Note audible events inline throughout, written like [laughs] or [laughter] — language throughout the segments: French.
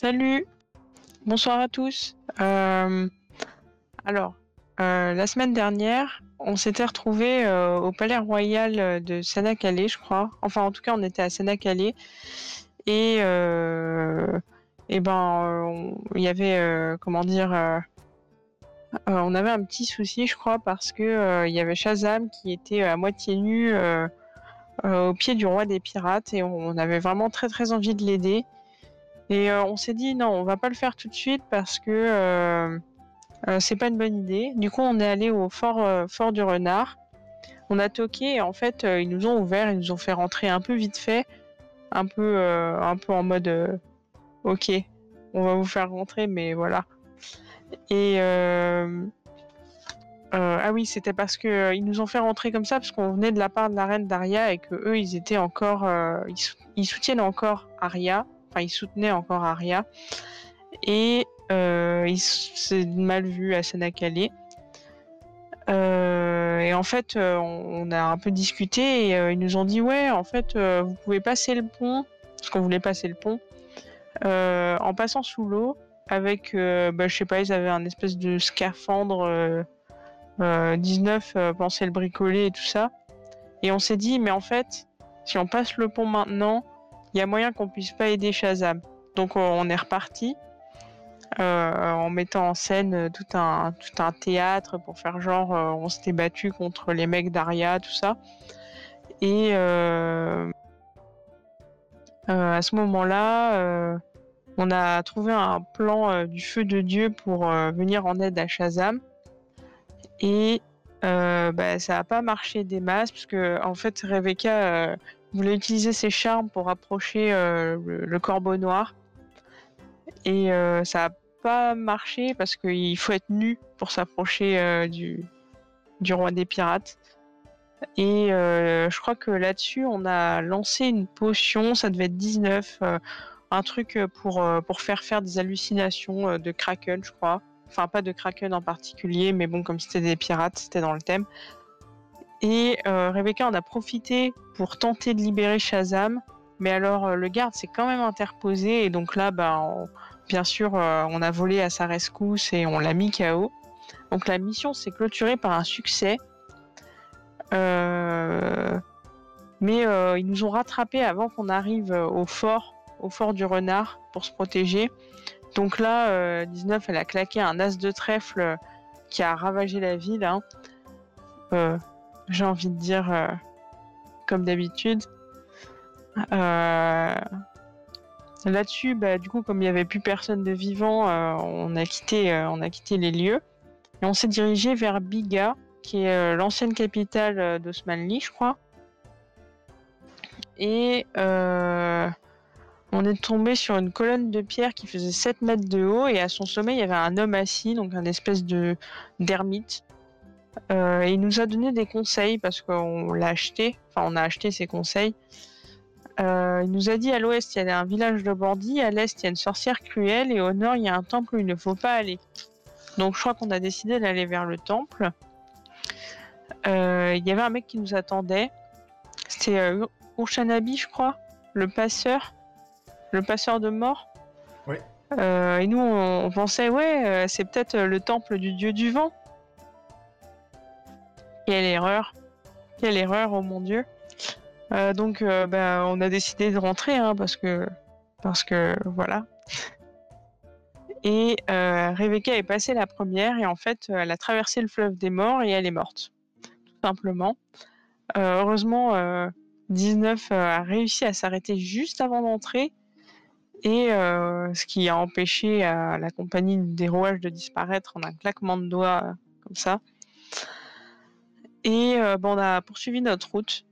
Salut, bonsoir à tous. Euh, alors, euh, la semaine dernière, on s'était retrouvé euh, au Palais Royal de Sanakale, je crois. Enfin, en tout cas, on était à Sanakale et et ben, il y avait comment dire, on avait un petit souci, je crois, parce que il y avait Shazam qui était à moitié nu au pied du roi des pirates et on avait vraiment très très envie de l'aider. Et euh, on s'est dit non, on va pas le faire tout de suite parce que euh, euh, c'est pas une bonne idée. Du coup, on est allé au fort, fort du Renard. On a toqué et en fait, ils nous ont ouvert, ils nous ont fait rentrer un peu vite fait, un peu, un peu en mode ok, on va vous faire rentrer, mais voilà. Et ah oui, c'était parce que ils nous ont fait rentrer comme ça parce qu'on venait de la part de la reine Daria et que eux, ils étaient encore, ils, soutiennent encore Aria enfin il soutenait encore Arya et euh, il s'est mal vu à Sanakale. Euh, et en fait, euh, on, a un peu discuté et ils nous ont dit ouais, en fait, vous pouvez passer le pont, parce qu'on voulait passer le pont, en passant sous l'eau avec, bah, je sais pas, ils avaient un espèce de scaphandre 19, pensaient le bricoler et tout ça. Et on s'est dit, mais en fait, si on passe le pont maintenant, il y a moyen qu'on puisse pas aider Shazam. Donc on est reparti euh, en mettant en scène tout un, tout un théâtre pour faire genre euh, on s'était battu contre les mecs d'Aria, tout ça. Et euh, à ce moment-là, on a trouvé un plan du feu de Dieu pour venir en aide à Shazam. Et bah, ça n'a pas marché des masses parce que en fait Rebecca voulait utiliser ses charmes pour approcher euh, le, corbeau noir. Et euh, ça n'a pas marché parce qu'il faut être nu pour s'approcher euh, du, du roi des pirates. Et je crois que là-dessus, on a lancé une potion, ça devait être 19, un truc pour, pour faire faire des hallucinations de Kraken, je crois. Enfin, pas de Kraken en particulier, mais bon, comme c'était des pirates, c'était dans le thème. Et euh, Rebecca en a profité pour tenter de libérer Shazam. Mais alors, euh, le garde s'est quand même interposé. Et donc là, bah, bien sûr, euh, on a volé à sa rescousse et on l'a mis KO. Donc la mission s'est clôturée par un succès. Mais ils nous ont rattrapés avant qu'on arrive au fort, au fort du renard, pour se protéger. Donc là, 19, elle a claqué un as de trèfle qui a ravagé la ville. Hein j'ai envie de dire, euh, comme d'habitude. Euh, là-dessus, bah, du coup, comme il n'y avait plus personne de vivant, euh, on, a quitté, on a quitté les lieux. Et on s'est dirigé vers Biga, qui est l'ancienne capitale d'Osmanli, je crois. Et on est tombé sur une colonne de pierre qui faisait 7 mètres de haut et à son sommet il y avait un homme assis, donc un espèce de d'ermite euh, il nous a donné des conseils parce qu'on l'a acheté, enfin on a acheté ses conseils. Euh, il nous a dit à l'ouest il y a un village de bandits, à l'est il y a une sorcière cruelle et au nord il y a un temple où il ne faut pas aller. Donc je crois qu'on a décidé d'aller vers le temple. Euh, il y avait un mec qui nous attendait. C'était Urshanabi, je crois, le passeur, le passeur de mort. Oui. et nous on, on pensait ouais c'est peut-être le temple du dieu du vent. Quelle erreur. Quelle erreur, oh mon dieu. Euh, donc, euh, bah, on a décidé de rentrer, hein, parce que, parce que, voilà. Et euh, Rebecca est passée la première, et en fait, elle a traversé le fleuve des morts, et elle est morte. Tout simplement. heureusement, 19 a réussi à s'arrêter juste avant d'entrer, et ce qui a empêché la compagnie des rouages de disparaître en un claquement de doigts, comme ça. Et euh, on a poursuivi notre route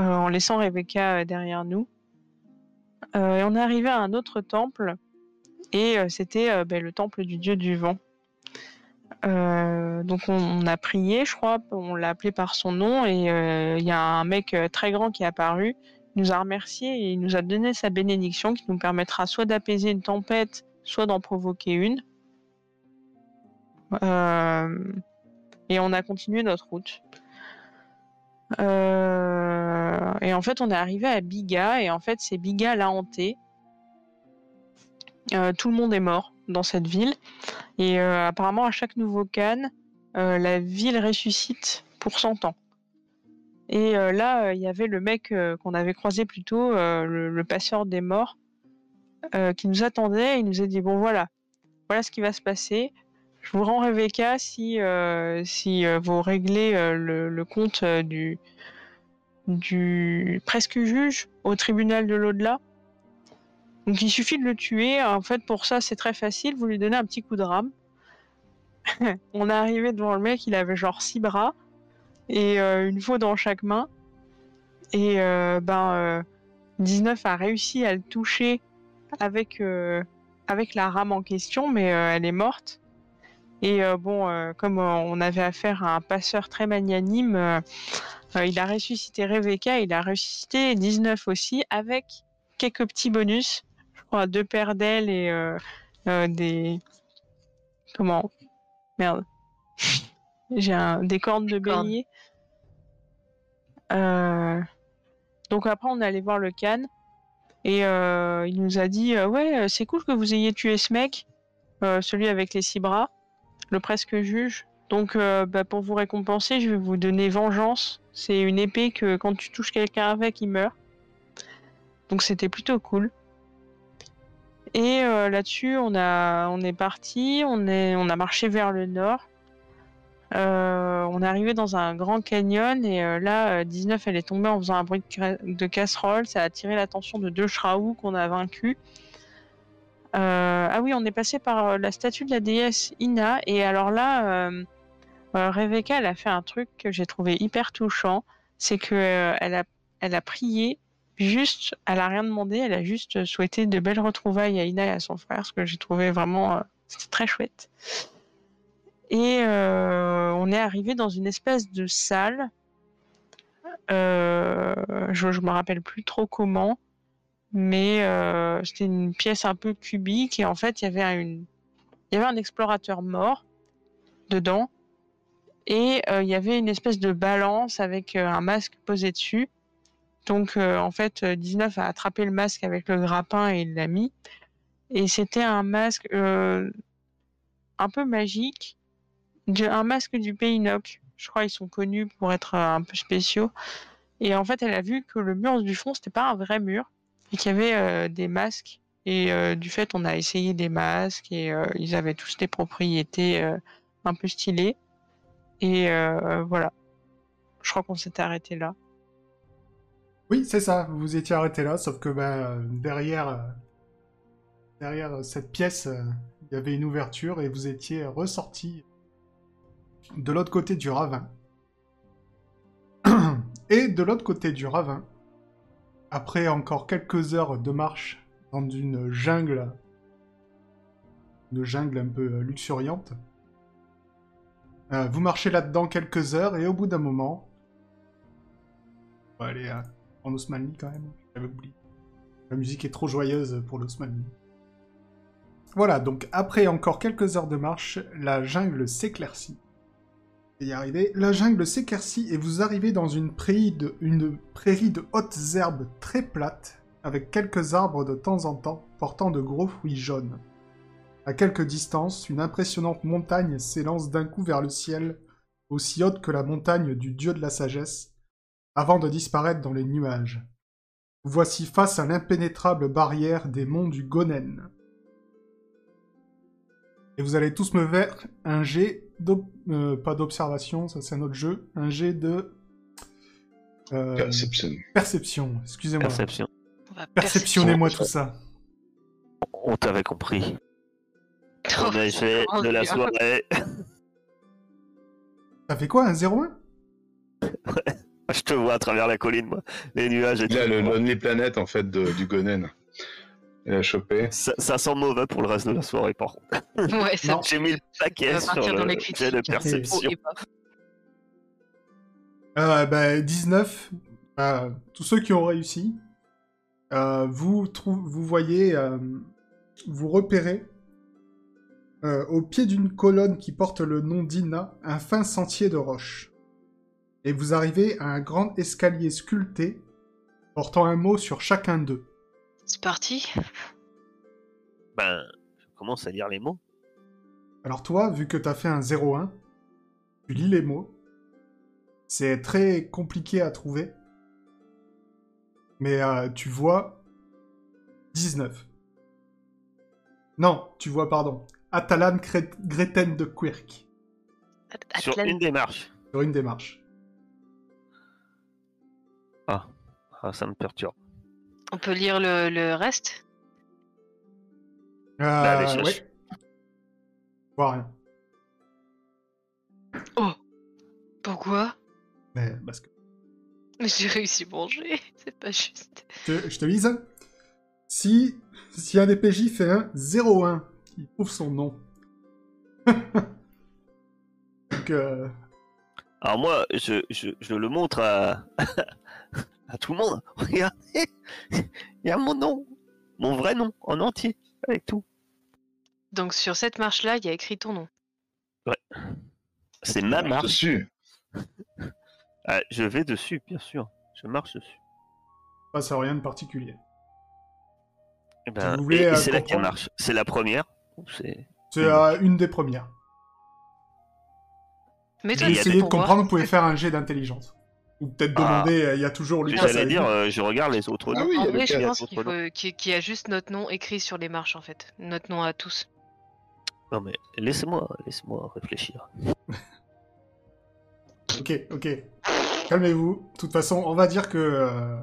euh, en laissant Rebecca euh, derrière nous. et on est arrivé à un autre temple et c'était ben, le temple du dieu du vent. donc on, a prié, je crois, on l'a appelé par son nom et il y a un mec très grand qui est apparu, il nous a remercié et il nous a donné sa bénédiction qui nous permettra soit d'apaiser une tempête, soit d'en provoquer une. et on a continué notre route. Euh, et en fait, on est arrivé à Biga, et en fait, c'est Biga l'a hanté. tout le monde est mort dans cette ville. Et apparemment, à chaque nouveau canne, la ville ressuscite pour 100 ans. Et là, il y avait le mec qu'on avait croisé plus tôt, le, passeur des morts, qui nous attendait. Il nous a dit Bon, voilà, voilà ce qui va se passer. Je vous rends Rebecca si, si vous réglez le, compte du, presque juge au tribunal de l'au-delà. Donc il suffit de le tuer. En fait, pour ça, c'est très facile. Vous lui donnez un petit coup de rame. [laughs] on est arrivé devant le mec, il avait genre six bras et euh, une fois dans chaque main. Et euh, ben 19 euh, a réussi à le toucher avec avec la rame en question, mais elle est morte. Et bon, comme on avait affaire à un passeur très magnanime, il a ressuscité Rebecca, il a ressuscité 19 aussi, avec quelques petits bonus. Je crois deux paires d'ailes et des. Comment? Merde. [laughs] J'ai un... des cornes de bélier. Euh, donc après, on est allé voir le Cannes et euh, il nous a dit euh, Ouais, c'est cool que vous ayez tué ce mec, celui avec les six bras, le presque juge. Donc bah, pour vous récompenser, je vais vous donner Vengeance. C'est une épée que quand tu touches quelqu'un avec, il meurt. Donc c'était plutôt cool. Et là-dessus, on, est parti, on, a marché vers le nord. Euh, on est arrivé dans un grand canyon et euh, là, 19, euh, elle est tombée en faisant un bruit de, casserole. Ça a attiré l'attention de deux Shraou qu'on a vaincus. Ah oui, on est passé par la statue de la déesse Ina et alors là, Rebecca, elle a fait un truc que j'ai trouvé hyper touchant. C'est que elle, a, elle a prié juste, elle a rien demandé, elle a juste souhaité de belles retrouvailles à Ina et à son frère, ce que j'ai trouvé vraiment très chouette. Et euh, on est arrivé dans une espèce de salle. Euh, je ne me rappelle plus trop comment, mais euh, c'était une pièce un peu cubique et en fait il y avait un explorateur mort dedans et il y avait une espèce de balance avec un masque posé dessus. Donc en fait 19 a attrapé le masque avec le grappin et il l'a mis et c'était un masque un peu magique un masque du Pays Noc. Je crois qu'ils sont connus pour être euh, un peu spéciaux. Et en fait, elle a vu que le mur du fond, c'était pas un vrai mur, et qu'il y avait euh, des masques. Et euh, du fait, on a essayé des masques, et ils avaient tous des propriétés un peu stylées. Et voilà. Je crois qu'on s'était arrêté là. Oui, c'est ça. Vous vous étiez arrêté là, sauf que ben, derrière, derrière cette pièce, il y avait une ouverture et vous étiez ressorti de l'autre côté du ravin. [clears throat] Et de l'autre côté du ravin, après encore quelques heures de marche dans une jungle, une jungle un peu luxuriante, euh, vous marchez là-dedans quelques heures et au bout d'un moment, on va aller en Osmanie quand même, j'avais oublié. La musique est trop joyeuse pour l'Osmanie. Voilà, donc après encore quelques heures de marche, la jungle s'éclaircit y arriver. La jungle s'éclaircit et vous arrivez dans une prairie, de, hautes herbes très plates, avec quelques arbres de temps en temps portant de gros fruits jaunes. À quelque distance, une impressionnante montagne s'élance d'un coup vers le ciel, aussi haute que la montagne du dieu de la sagesse, avant de disparaître dans les nuages. Vous voici face à l'impénétrable barrière des monts du Gonen. Et vous allez tous me faire un jet, euh, pas d'observation, ça c'est un autre jeu, un jet de... Euh, perception. Perception, excusez-moi. Perception. Perceptionnez-moi tout ça. On t'avait compris. [laughs] On a fait de la soirée. Ça fait quoi, un 0-1 Ouais. [laughs] Je te vois à travers la colline, moi. Les nuages et a le Lonely Planet, en fait, de, du Gonen. Il a chopé. Ça, sent mauvais pour le reste de la soirée, par contre. Ouais, ça... J'ai mis le paquet sur le jet de perception. Euh, bah, 19. Euh, tous ceux qui ont réussi, euh, vous, vous voyez, euh, vous repérez euh, au pied d'une colonne qui porte le nom d'Ina un fin sentier de roche. Et vous arrivez à un grand escalier sculpté portant un mot sur chacun d'eux. C'est parti. Ben, je commence à lire les mots. Alors toi, vu que t'as fait un 0-1, tu lis les mots. C'est très compliqué à trouver. Mais euh, tu vois 19. Non, tu vois, pardon. Atalan Greten de Quirk. Sur une démarche. Sur une démarche. Ah, ça me perturbe. On peut lire le, le reste? Euh. Je vois rien. Pourquoi? Mais parce que Mais J'ai réussi mon jet, [laughs] c'est pas juste. je te, je te lise. Si, si un des PJ fait un 0-1, il trouve son nom. [laughs] Donc, euh, Alors moi, je, je, je le montre à, [laughs] à tout le monde. [laughs] Regardez, il y a mon nom, mon vrai nom en entier, avec tout. Donc sur cette marche-là, il y a écrit ton nom. C'est ma marche. Dessus. Ah, je vais dessus, bien sûr. Je marche dessus. pas ça rien de particulier. Eh ben, vous voulez, et- et euh, c'est comprendre- marche. C'est la première. C'est euh, une des premières. Mais essayé de pour voir. comprendre, vous pouvez faire un jet d'intelligence. Ou peut-être Ah. demander, euh, il y a toujours Lucas J'allais dire, euh, je regarde les autres Ah noms. oui, il y En a vrai, je pense qu'il faut qu'il y a juste notre nom écrit sur les marches en fait. Notre nom à tous. Non mais laissez-moi, laissez-moi réfléchir. [laughs] Ok, ok. Calmez-vous. De toute façon, on va dire que, euh,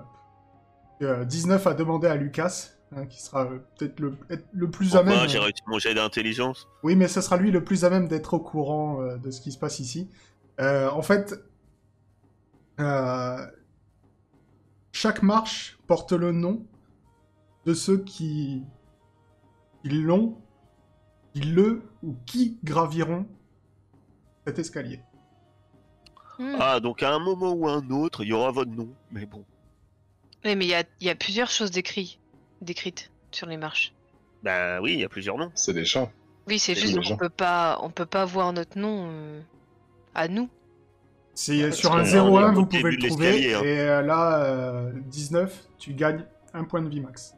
que 19 a demandé à Lucas, hein, qui sera euh, peut-être le, le plus à Pourquoi même. j'ai réussi mon jet d'intelligence Oui, mais ce sera lui le plus à même d'être au courant euh, de ce qui se passe ici. Euh, en fait, euh, chaque marche porte le nom de ceux qui, qui l'ont, qui le ou qui graviront cet escalier. Hmm. Ah, donc à un moment ou à un autre, il y aura votre nom. Mais bon, Ouais, mais il y a, il y a plusieurs choses décrites, décrites sur les marches. bah oui, il y a plusieurs noms. C'est des champs. Oui, c'est juste qu'on gens. peut pas, on peut pas voir notre nom euh, à nous. C'est Ouais, sur un parce qu'on est 0-1, au vous pouvez le trouver. hein. Et euh, là, euh, 19, tu gagnes un point de vie max.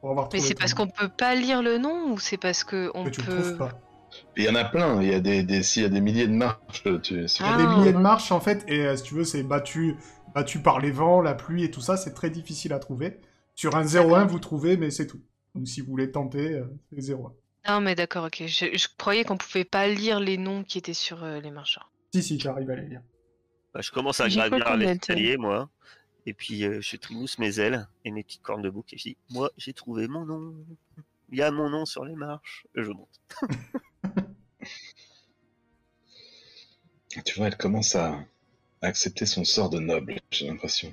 Pour avoir Mais c'est parce qu'on peut pas lire le nom ou c'est parce que on Que tu le peut. trouves pas. Il y en a plein. Il y a des, des s'il y a des milliers de marches. Tu, Il y a Ah. des milliers de marches en fait, et euh, si tu veux, c'est battu, battu par les vents, la pluie et tout ça, c'est très difficile à trouver. Sur un 0-1, vous trouvez, mais c'est tout. Donc si vous voulez tenter, euh, c'est 0-1. Non, mais d'accord, ok. Je, je croyais qu'on pouvait pas lire les noms qui étaient sur euh, les marches. Si, si, tu arrives à les lire. Bah, je commence à gravir l'escalier, moi. Et puis euh, je trimousse mes ailes et mes petites cornes de bouc et je dis Moi, j'ai trouvé mon nom. Il y a mon nom sur les marches. Et je monte. Tu vois, elle commence à, accepter son sort de noble. J'ai l'impression.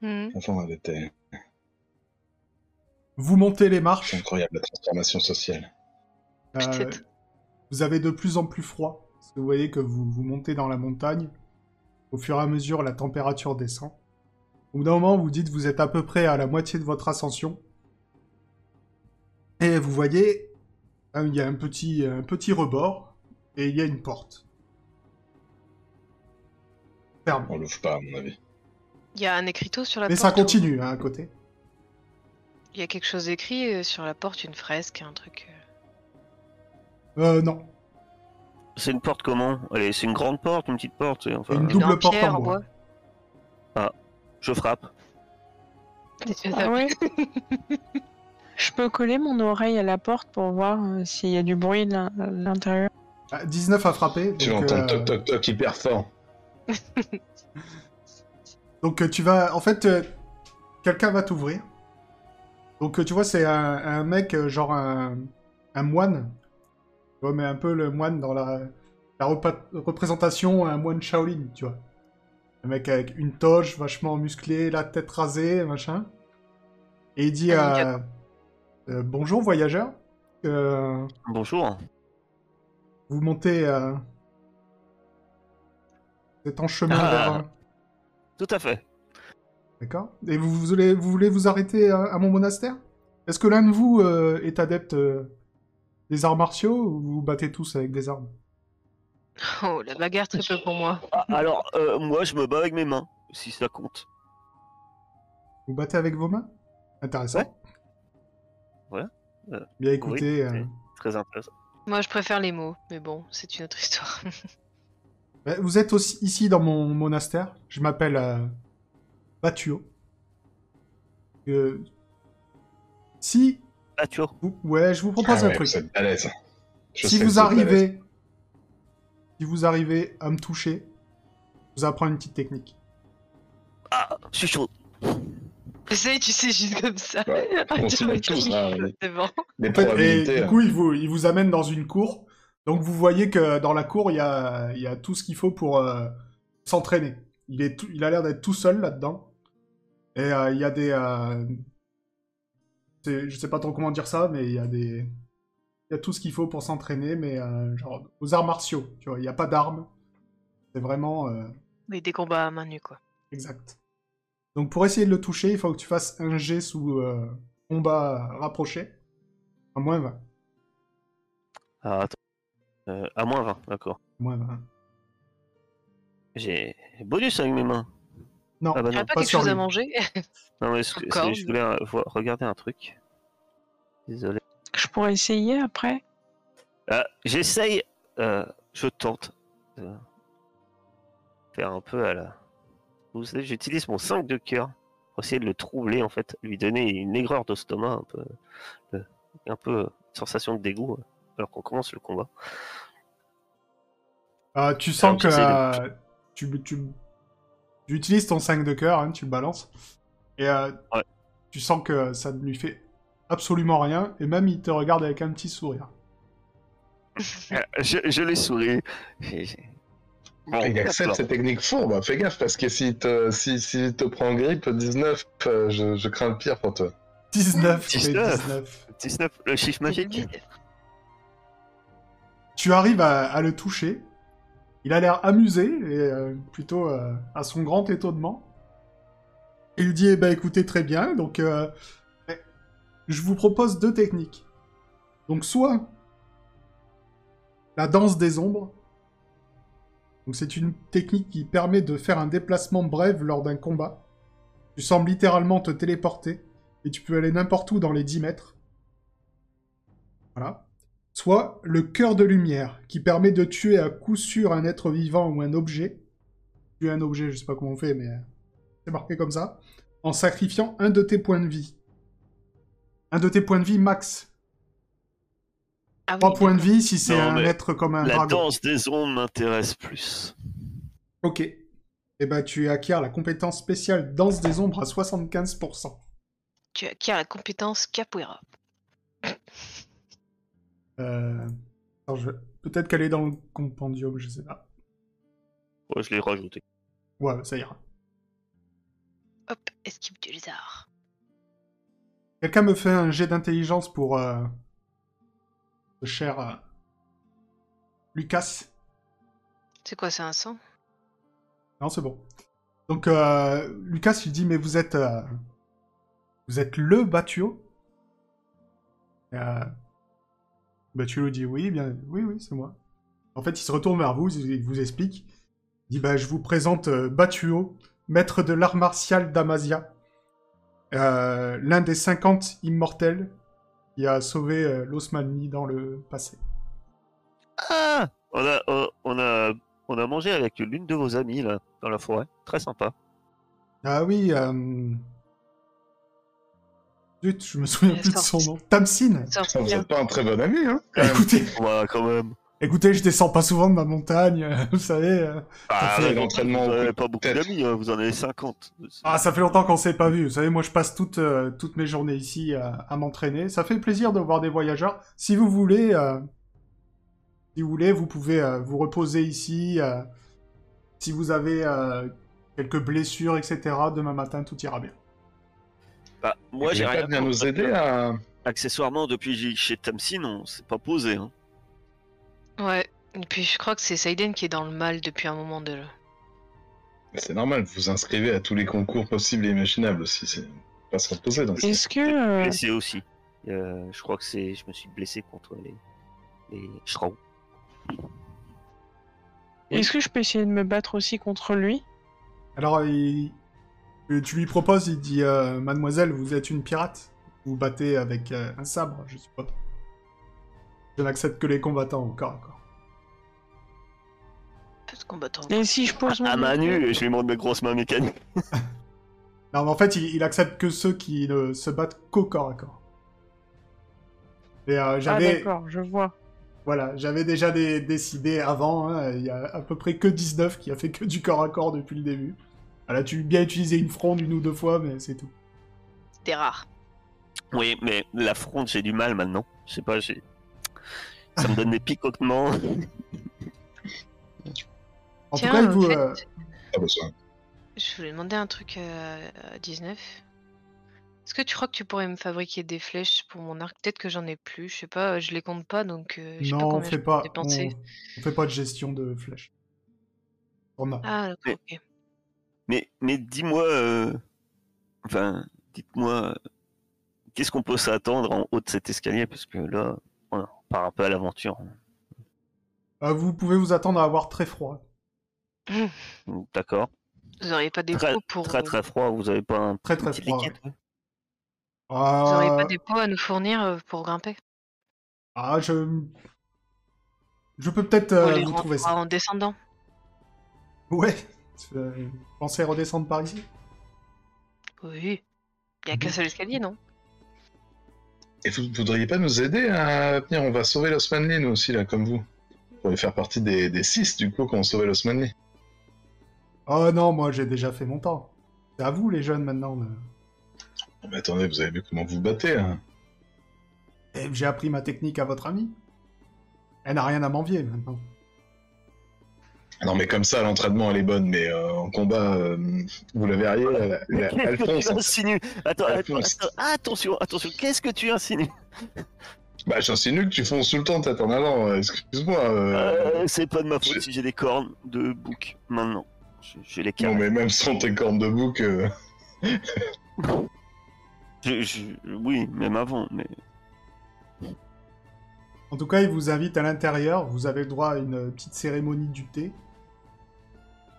Hmm. Enfin, elle était Vous montez les c'est marches, incroyable la transformation sociale. euh, vous avez de plus en plus froid, parce que vous voyez que vous, vous montez dans la montagne. Au fur et à mesure, la température descend. Au bout d'un moment, vous dites que vous êtes à peu près à la moitié de votre ascension. Et vous voyez, hein, il y a un petit, un petit rebord, et il y a une porte. Fermée. On l'ouvre pas, à mon avis. Il y a un écriteau sur la Mais porte. ça ou- continue, hein, à côté. Il y a quelque chose écrit euh, sur la porte, une fresque, un truc. euh. Euh, non. C'est une porte comment? Allez, c'est une grande porte, une petite porte c'est- enfin, Une double porte pierre, en bois. Je frappe. Ah ouais. [laughs] Je peux coller mon oreille à la porte pour voir euh, s'il y a du bruit de l'in- à l'intérieur. Ah, 19 à frapper. Tu donc, l'entends euh, toc toc toc hyper fort. [laughs] Donc euh, tu vas, en fait, euh, quelqu'un va t'ouvrir. Donc euh, tu vois, c'est un, un mec, euh, genre un, un moine. Mais un peu le moine dans la, représentation, un moine Shaolin, tu vois. Un mec avec une toge vachement musclée, la tête rasée, machin. Et il dit Ah, euh, euh, Bonjour voyageur. Euh, Bonjour. vous montez... Euh... Vous êtes en chemin Ah. vers... Tout à fait. D'accord. Et vous, vous voulez, vous voulez vous arrêter à, à mon monastère? Est-ce que l'un de vous euh, est adepte euh, des arts martiaux ou vous vous battez tous avec des armes? Oh, la bagarre, très peu pour moi. Ah, alors, euh, moi, je me bats avec mes mains, si ça compte. Vous battez avec vos mains? Intéressant. Ouais. Voilà. Bien écoutez, Oui, euh, Très intéressant. Moi, je préfère les mots, mais bon, c'est une autre histoire. [laughs] bah, vous êtes aussi ici dans mon monastère. Je m'appelle euh, Batuo. Euh, si, Ouais, je vous propose Ah un ouais, truc. Vous êtes balèze. Je si sais vous arrivez, si vous arrivez à me toucher, je vous apprends une petite technique. Ah, je suis chaud. Essaye, tu sais, juste comme ça. Ouais, Ah, on [laughs] tu se vois, met tous, là, tu- les- C'est bon. Les En fait, et du là. coup, il vous, il vous amène dans une cour. Donc vous voyez que dans la cour, il y a, il y a tout ce qu'il faut pour euh, s'entraîner. Il, est tout- il a l'air d'être tout seul là-dedans. Et euh, il y a des... euh, je sais pas trop comment dire ça, mais il y a des... Il y a tout ce qu'il faut pour s'entraîner, mais euh, genre aux arts martiaux. Tu vois, il n'y a pas d'armes. C'est vraiment... euh, Oui, des combats à main nue, quoi. Exact. Donc pour essayer de le toucher, il faut que tu fasses un jet sous euh, combat rapproché. À moins 20. Ah, attends. Euh, à moins 20, d'accord. Moins 20. J'ai bonus avec mes mains. Non, Ah bah non. pas pas quelque chose à manger [laughs] Non, mais ce que- je voulais euh, regarder un truc. Désolé. Je pourrais essayer après? Ah, J'essaye, euh, je tente de faire un peu à la. Vous savez, j'utilise mon 5 de cœur pour essayer de le troubler, en fait, lui donner une aigreur d'estomac, un peu, euh, un peu euh, sensation de dégoût, euh, alors qu'on commence le combat. Euh, tu sens que de- euh, tu, tu, tu utilises ton 5 de cœur, hein, tu le balances. Et euh, Ouais. tu sens que ça ne lui fait absolument rien. Et même il te regarde avec un petit sourire. Euh, Je, je l'ai souri. [laughs] Bon, Il accepte ces techniques fourbes, fais gaffe, parce que s'il te, si, s'il te prend grippe 19, euh, je, je crains le pire pour toi. 19, oui, 19. 19. 19, le chiffre magique. Tu arrives à, à le toucher. Il a l'air amusé et euh, plutôt euh, à son grand étonnement. Il dit Eh ben écoutez, très bien. Donc, euh, je vous propose deux techniques. Donc, soit la danse des ombres. Donc, c'est une technique qui permet de faire un déplacement bref lors d'un combat. Tu sembles littéralement te téléporter et tu peux aller n'importe où dans les 10 mètres. Voilà soit le cœur de lumière, qui permet de tuer à coup sûr un être vivant ou un objet. Tuer un objet, je sais pas comment on fait, mais euh, c'est marqué comme ça. En sacrifiant un de tes points de vie. Un de tes points de vie max. Ah oui, Trois points de vie si c'est un être comme un La dragon. danse des ombres m'intéresse plus. Ok. Et ben tu acquiers la compétence spéciale danse des ombres à 75%. Tu acquiers la compétence capoeira. Euh... alors, je- Peut-être qu'elle est dans le compendium, je sais pas. Ouais, je l'ai rajouté. Ouais, ça ira. Hop, esquive du lézard. Quelqu'un me fait un jet d'intelligence pour euh, le cher euh, Lucas. C'est quoi, c'est un sang Non, c'est bon. Donc euh, Lucas, il dit mais vous êtes euh, vous êtes le Batuo. Euh, Batuo dit oui, bien, oui, oui, c'est moi. En fait, il se retourne vers vous, il vous explique. Il dit bah je vous présente euh, Batuo, maître de l'art martial d'Amazia. Euh, l'un des 50 immortels qui a sauvé euh, dans le passé. Ah on a, on, on a, on a mangé avec l'une de vos amies, là, dans la forêt. Très sympa. Ah oui, euh... Zut, je me souviens plus de son nom. Tamsin vous bien. êtes pas un très bon ami, hein quand même. Écoutez, Ouais, quand même. écoutez, je descends pas souvent de ma montagne, euh, [laughs] vous savez. Ah, fait l'entraînement Vous n'avez pas beaucoup d'amis, hein, vous en avez 50. Ah, ça fait longtemps qu'on s'est pas vu. Vous savez, moi, je passe toutes, euh, toutes mes journées ici à, à m'entraîner. Ça fait plaisir de voir des voyageurs. Si vous voulez, euh, si vous voulez, vous pouvez euh, vous reposer ici. euh, si vous avez euh, quelques blessures, etc., demain matin, tout ira bien. Bah, moi, j'ai rien contre nous aider à... Accessoirement, depuis chez Tamsin, on s'est pas posé. Hein. Ouais. Et puis je crois que c'est Saiden qui est dans le mal depuis un moment déjà. C'est normal, vous vous inscrivez à tous les concours possibles et imaginables aussi, c'est pas se reposer dans ce Est-ce que. euh, Blessé aussi. Euh, je crois que c'est, je me suis blessé contre les, les Shraou. Est-ce que je peux essayer de me battre aussi contre lui? Alors, il- tu lui proposes, il dit euh, Mademoiselle, vous êtes une pirate Vous battez avec euh, un sabre, je suppose. Je n'accepte que les combattants au corps à corps. De combattants. Et si je pose mon À main nue, je lui montre mes grosses mains mécaniques. [laughs] Non, mais en fait, il, il accepte que ceux qui ne se battent qu'au corps à corps. Et euh, Ah d'accord, je vois. voilà, j'avais déjà dé- décidé avant. hein, il y a à peu près que 19 qui a fait que du corps à corps depuis le début. Elle a tu bien utilisé une fronde une ou deux fois, mais c'est tout. C'était rare. Oui, mais la fronde, j'ai du mal maintenant. Je sais pas, j'ai. Ça me donne des picotements. [laughs] En Tiens, tout cas, vous, fait, euh, Ah bah ça. Je voulais demander un truc euh, à 19. Est-ce que tu crois que tu pourrais me fabriquer des flèches pour mon arc? Peut-être que j'en ai plus, je sais pas, je les compte pas donc euh, je sais pas non, on fait pas, on, dépenser. on fait pas de gestion de flèches. On a. Ah d'accord, ok. Mais, mais dis-moi. euh, Enfin, dites-moi. euh, Qu'est-ce qu'on peut s'attendre en haut de cet escalier? Parce que là, on part un peu à l'aventure. Euh, vous pouvez vous attendre à avoir très froid. D'accord. Vous auriez pas des Très, pots pour très très froid, vous avez pas un Très, très petit froid, liquide, ouais vous auriez Euh, pas des pots à nous fournir euh, pour grimper? Ah, je. Je peux peut-être euh, vous trouver ça. en descendant. Ouais. Euh, pensez redescendre par ici? Oui. Il y a qu'un seul escalier, non? Et vous voudriez pas nous aider à venir? On va sauver l'Osmanli, nous aussi, là, comme vous. Vous pourriez faire partie des, des six, du coup, qui ont sauvé l'Osmanli. Oh non, moi j'ai déjà fait mon temps. C'est à vous les jeunes maintenant. de- Oh, Mais attendez, vous avez vu comment vous battez, hein Et j'ai appris ma technique à votre amie. Elle n'a rien à m'envier maintenant. Non, mais comme ça, l'entraînement, elle est bonne, mais euh, en combat, euh, vous la verriez, elle, elle, elle Qu'est-ce que fonce. tu hein. insinues? Attends, attention, attention, qu'est-ce que tu insinues? Bah, j'insinue que tu fonces tout le temps tête en avant, euh, excuse-moi. euh, Euh, C'est pas de ma faute j'ai- si j'ai des cornes de bouc maintenant. Je les Non, caresse. mais même sans tes cornes de bouc, euh, Je- je- oui, même avant, mais En tout cas, il vous invite à l'intérieur. Vous avez le droit à une petite cérémonie du thé.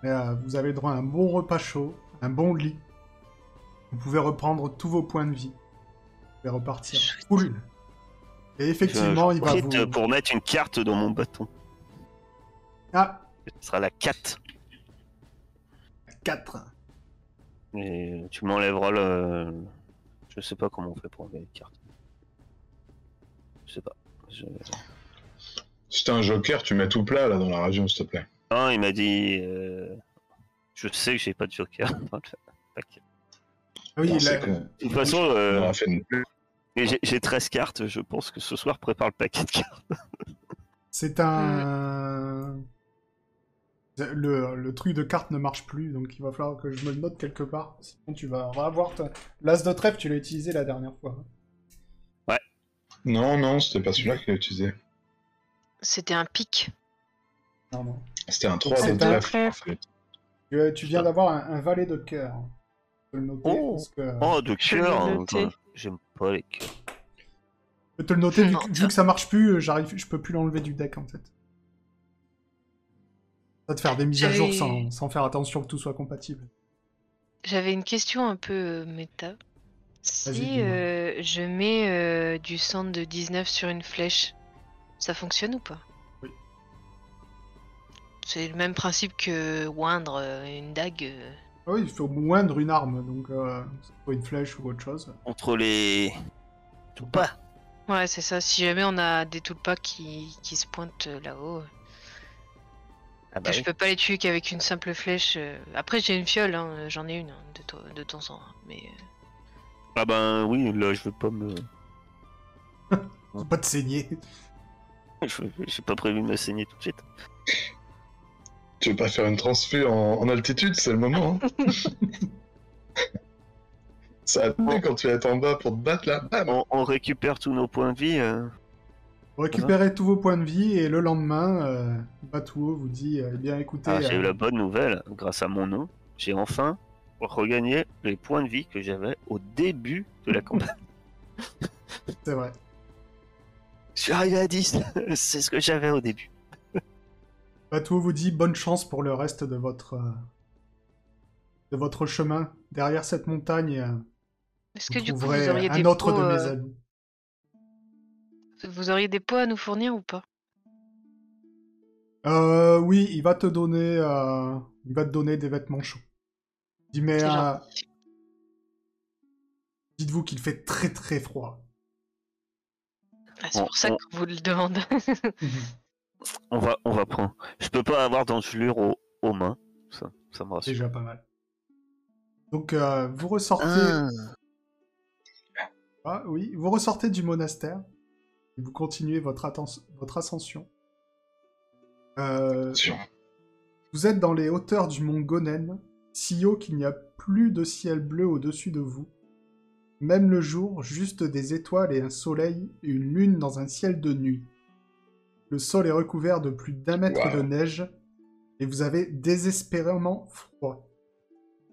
Euh, vous avez le droit à un bon repas chaud, un bon lit. Vous pouvez reprendre tous vos points de vie. Vous pouvez repartir. Cool. Et effectivement, je il va vous. pour mettre une carte dans mon bâton. Ah, Ce sera la 4. 4. Et tu m'enlèveras le. Je sais pas comment on fait pour enlever les cartes. Je sais pas. Je- si t'as un joker, tu mets tout plat, là, dans la région, s'il te plaît. Non, il m'a dit. euh, Je sais que j'ai pas de joker [laughs] dans le paquet. Ah Oui, Non, il c'est a- que- De toute façon, on euh, j'ai- j'ai 13 cartes. Je pense que ce soir, prépare le paquet de cartes. [laughs] c'est un. Le, le truc de carte ne marche plus, donc il va falloir que je me le note quelque part. Sinon, tu vas avoir ta... l'as de trèfle, tu l'as utilisé la dernière fois. Non, non, c'était pas celui-là qu'il a utilisé. C'était un pic. Non, non. C'était un 3 C'est de un trèfle. trèfle. en fait. Tu, euh, tu viens d'avoir un, un valet de cœur. Je peux le noter Oh. parce que... Oh, de cœur. hein, J'aime pas les cœurs. Je peux te le noter, vu, vu ça- que ça marche plus, euh, j'arrive, je peux plus l'enlever du deck en fait. Ça va te faire des mises à jour J'avais- sans, sans faire attention que tout soit compatible. J'avais une question un peu euh, méta. Si euh, je mets euh, du centre de 19 sur une flèche, ça fonctionne ou pas? C'est le même principe que oindre euh, une dague. euh. Ah oui, il faut moindre une arme, donc euh, être une flèche ou autre chose. Contre les. Tout pas. Ouais, c'est ça. Si jamais on a des tulpas qui, qui se pointent euh, là-haut, Ah bah que je oui. peux pas les tuer qu'avec une simple flèche. Après, j'ai une fiole, hein, j'en ai une hein, de, to- de temps en temps. Mais euh, Ah ben oui, là je veux pas me. [laughs] Pas te saigner. [laughs] je- J'ai pas prévu de me saigner tout de suite. Tu veux pas faire une transfu en, en altitude, c'est le moment. Hein [laughs] Ça a tenu quand tu vas être en bas pour te battre là. Bam On, on récupère tous nos points de vie. euh, Vous récupérez tous vos points de vie et le lendemain, euh, Batuo vous dit eh bien écoutez, Ah, j'ai eu euh, la bonne nouvelle, grâce à mon nom, j'ai enfin regagné les points de vie que j'avais au début de la campagne. [laughs] [laughs] c'est vrai. Je suis arrivé à 10, c'est ce que j'avais au début. Batuo vous dit bonne chance pour le reste de votre euh, de votre chemin derrière cette montagne. euh, Est-ce Vous que du coup, vous auriez un des autre pots, de mes euh, amis. vous auriez des pots à nous fournir ou pas? Euh, oui, il va te donner, euh, il va te donner des vêtements chauds. Dis mais euh, dites-vous qu'il fait très très froid. Ah, c'est pour ça on- qu'on vous le demande. [laughs] On va, on va prendre. Je peux pas avoir d'engelure aux, aux mains. Ça, ça me rassure. Déjà pas mal. Donc euh, vous ressortez, Ah. ah, oui, vous ressortez du monastère. Et vous continuez votre, votre ascension. Euh, Sûr. Vous êtes dans les hauteurs du mont Gonen, si haut qu'il n'y a plus de ciel bleu au-dessus de vous. Même le jour, juste des étoiles et un soleil et une lune dans un ciel de nuit. Le sol est recouvert de plus d'un mètre Wow. de neige et vous avez désespérément froid.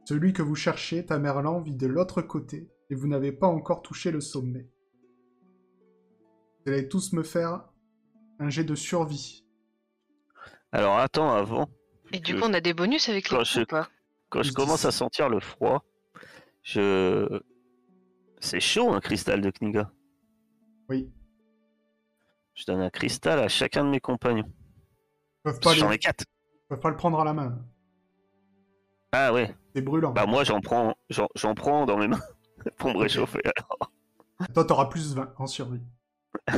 Celui que vous cherchez, Tamerlan, vit de l'autre côté et vous n'avez pas encore touché le sommet. Vous allez tous me faire un jet de survie. Alors attends, avant, Et du coup, on a des bonus avec les Quand coups je- ou pas? quand je Plus commence à sentir le froid, je. C'est chaud un cristal de Kniga. Oui. Je donne un cristal à chacun de mes compagnons. Ils peuvent pas, J'en ai quatre. ils peuvent pas le prendre à la main. Ah ouais. C'est brûlant. Bah moi j'en prends, j'en prends dans mes mains [laughs] pour me réchauffer. Toi, t'auras plus 20 en survie. [laughs]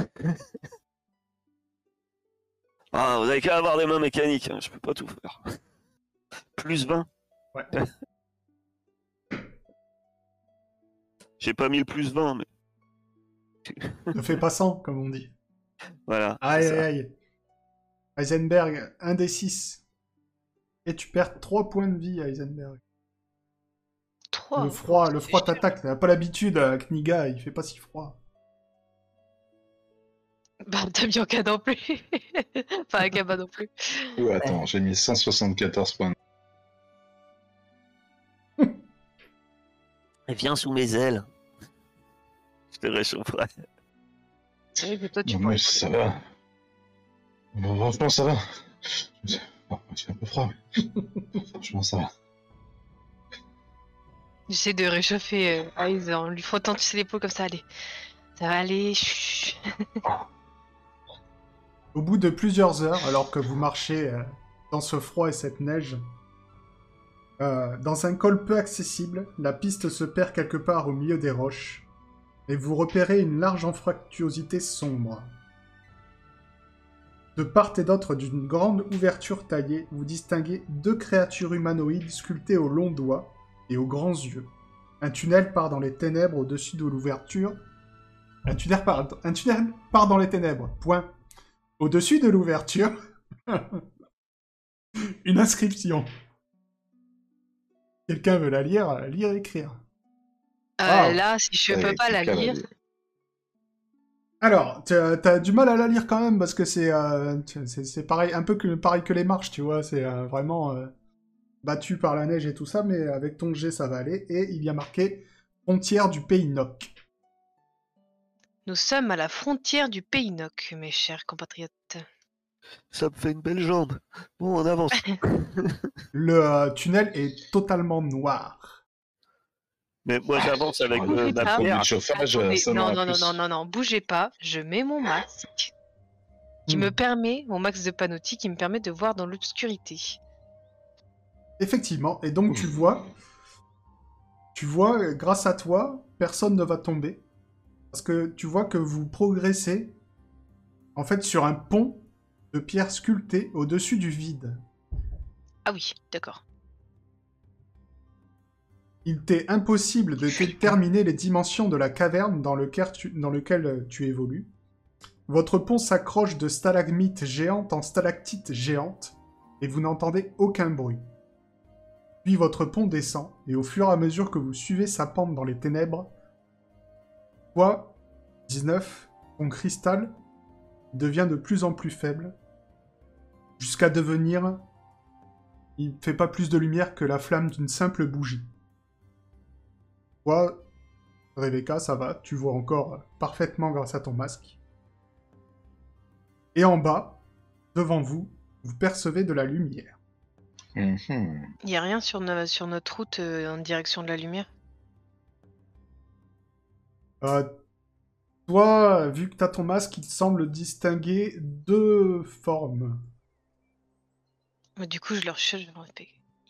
Ah, vous avez qu'à avoir des mains mécaniques, hein, je peux pas tout faire. [laughs] Plus 20. Ouais. J'ai pas mis le plus 20, mais Ne fais pas 100, comme on dit. Voilà. Aïe, aïe, aïe. Heisenberg, 1 des 6. Et tu perds 3 points de vie, Heisenberg. 3. le froid, le froid t'attaque. T'as pas l'habitude, Kniga, il fait pas si froid. [laughs] Bah, t'as Bianca non plus. [laughs] enfin, Gaba non plus. Ouh, attends, j'ai mis 174 points. Viens sous mes ailes. Je te réchaufferai. Oui, mais toi, tu Non, mais ça va. Bon, franchement, ça va. Bon, j'ai un peu froid, mais [laughs] franchement, ça va. J'essaie de réchauffer euh, Aiz en lui frottant tu sais l'épaule comme ça. Allez, ça va aller. chut. Au bout de plusieurs heures, alors que vous marchez euh, dans ce froid et cette neige, euh, dans un col peu accessible, la piste se perd quelque part au milieu des roches, et vous repérez une large anfractuosité sombre. De part et d'autre d'une grande ouverture taillée, vous distinguez deux créatures humanoïdes sculptées aux longs doigts et aux grands yeux. Un tunnel part dans les ténèbres au-dessus de l'ouverture. Un tunnel part, dans les ténèbres. Point. Au-dessus de l'ouverture, [laughs] une inscription. Quelqu'un veut la lire Lire écrire. Euh, Ah. Là, si je peux pas la lire. Alors, t'as t'as du mal à la lire quand même parce que c'est euh, c'est pareil, un peu que pareil que les marches, tu vois. C'est euh, vraiment euh, battu par la neige et tout ça, mais avec ton G ça va aller. Et il y a marqué frontière du pays Noc. nous sommes à la frontière du pays Noc, mes chers compatriotes. Ça me fait une belle jambe. Bon, on avance. [laughs] Le euh, tunnel est totalement noir. Mais moi j'avance avec Ah, euh. Produit pierre. de chauffage, ça non, non, non, non, non, non, bougez pas. Je mets mon masque qui? Hmm. me permet, mon max de panotti qui me permet de voir dans l'obscurité. Effectivement. Et donc tu vois, tu vois, euh, grâce à toi, personne ne va tomber. Parce que tu vois que vous progressez, en fait, sur un pont de pierre sculptée au-dessus du vide. Ah oui, d'accord. Il t'est impossible de déterminer les dimensions de la caverne dans lequel euh, tu évolues. Votre pont s'accroche de stalagmites géantes en stalactites géantes, et vous n'entendez aucun bruit. Puis votre pont descend, et au fur et à mesure que vous suivez sa pente dans les ténèbres, toi, 19, ton cristal devient de plus en plus faible, jusqu'à devenir... Il ne fait pas plus de lumière que la flamme d'une simple bougie. Toi, Rebecca, ça va, tu vois encore parfaitement grâce à ton masque. Et en bas, devant vous, vous percevez de la lumière. Mhm. Il y a rien sur, no- sur notre route euh, en direction de la lumière? Euh, toi, vu que t'as ton masque, il te semble distinguer deux formes. Du coup, je leur cherche.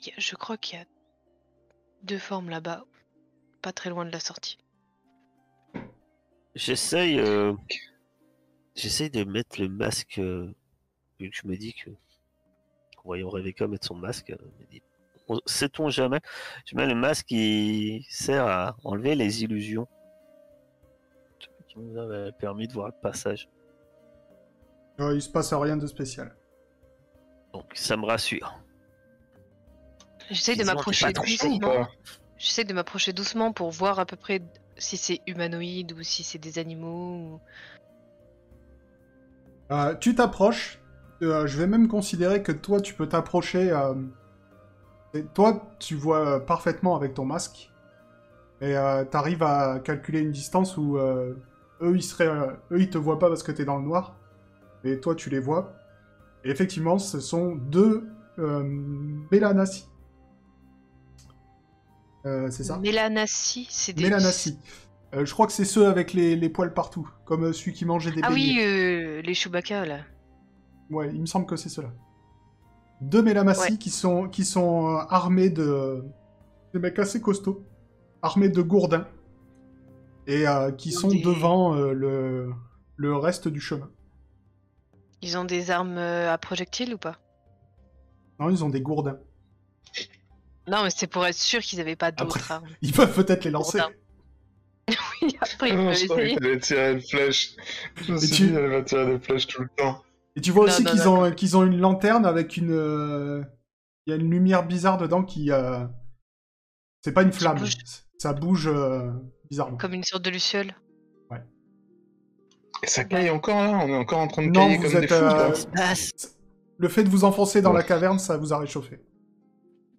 je Je crois qu'il y a deux formes là-bas, pas très loin de la sortie. J'essaye. euh, J'essaye de mettre le masque. euh, Vu que je me dis que. En voyant Rebecca mettre son masque, euh, sait-on jamais? Je mets le masque qui sert à enlever les illusions. Qui nous avait permis de voir le passage. Euh, il se passe rien de spécial. Donc ça me rassure. J'essaie de m'approcher J'essaie de m'approcher doucement pour voir à peu près si c'est humanoïde ou si c'est des animaux. ou- Euh, tu t'approches. euh, je vais même considérer que toi, tu peux t'approcher. euh, toi, tu vois parfaitement avec ton masque. Et euh, t'arrives à calculer une distance où eux, ils seraient, eux, ils te voient pas parce que t'es dans le noir. Et toi, tu les vois. Et effectivement, ce sont deux euh. Euh, c'est ça Mélanassi, c'est des. Mélanassi. Euh, je crois que c'est ceux avec les, les poils partout, comme euh, celui qui mangeait des Ah oui, beignets. les Chewbacca là. Ouais, il me semble que c'est cela. Deux Mélamassi Ouais. qui sont, qui sont armés de... Des mecs assez costauds. Armés de gourdins. Et qui sont des- devant le, le reste du chemin. Ils ont des armes à projectiles ou pas? Non, ils ont des gourdins. Non, mais c'est pour être sûr qu'ils avaient pas d'autres armes. Ils peuvent peut-être les lancer. [laughs] Oui, après, ils non, peuvent je essayer. qu'elle allait tirer une flèche. Je me Et suis tu- dit, elle va tirer des flèches tout le temps. Et tu vois Non, aussi qu'ils ont, qu'ils ont une lanterne avec une... euh, Il y a une lumière bizarre dedans qui... euh, C'est pas une flamme. bouge. Ça bouge euh, bizarrement. Comme une sorte de luciole. Et ça caille encore là? On est encore en train de Non, cailler vous comme des êtes, fous euh, se passe? Le fait de vous enfoncer dans Ouais. la caverne, ça vous a réchauffé.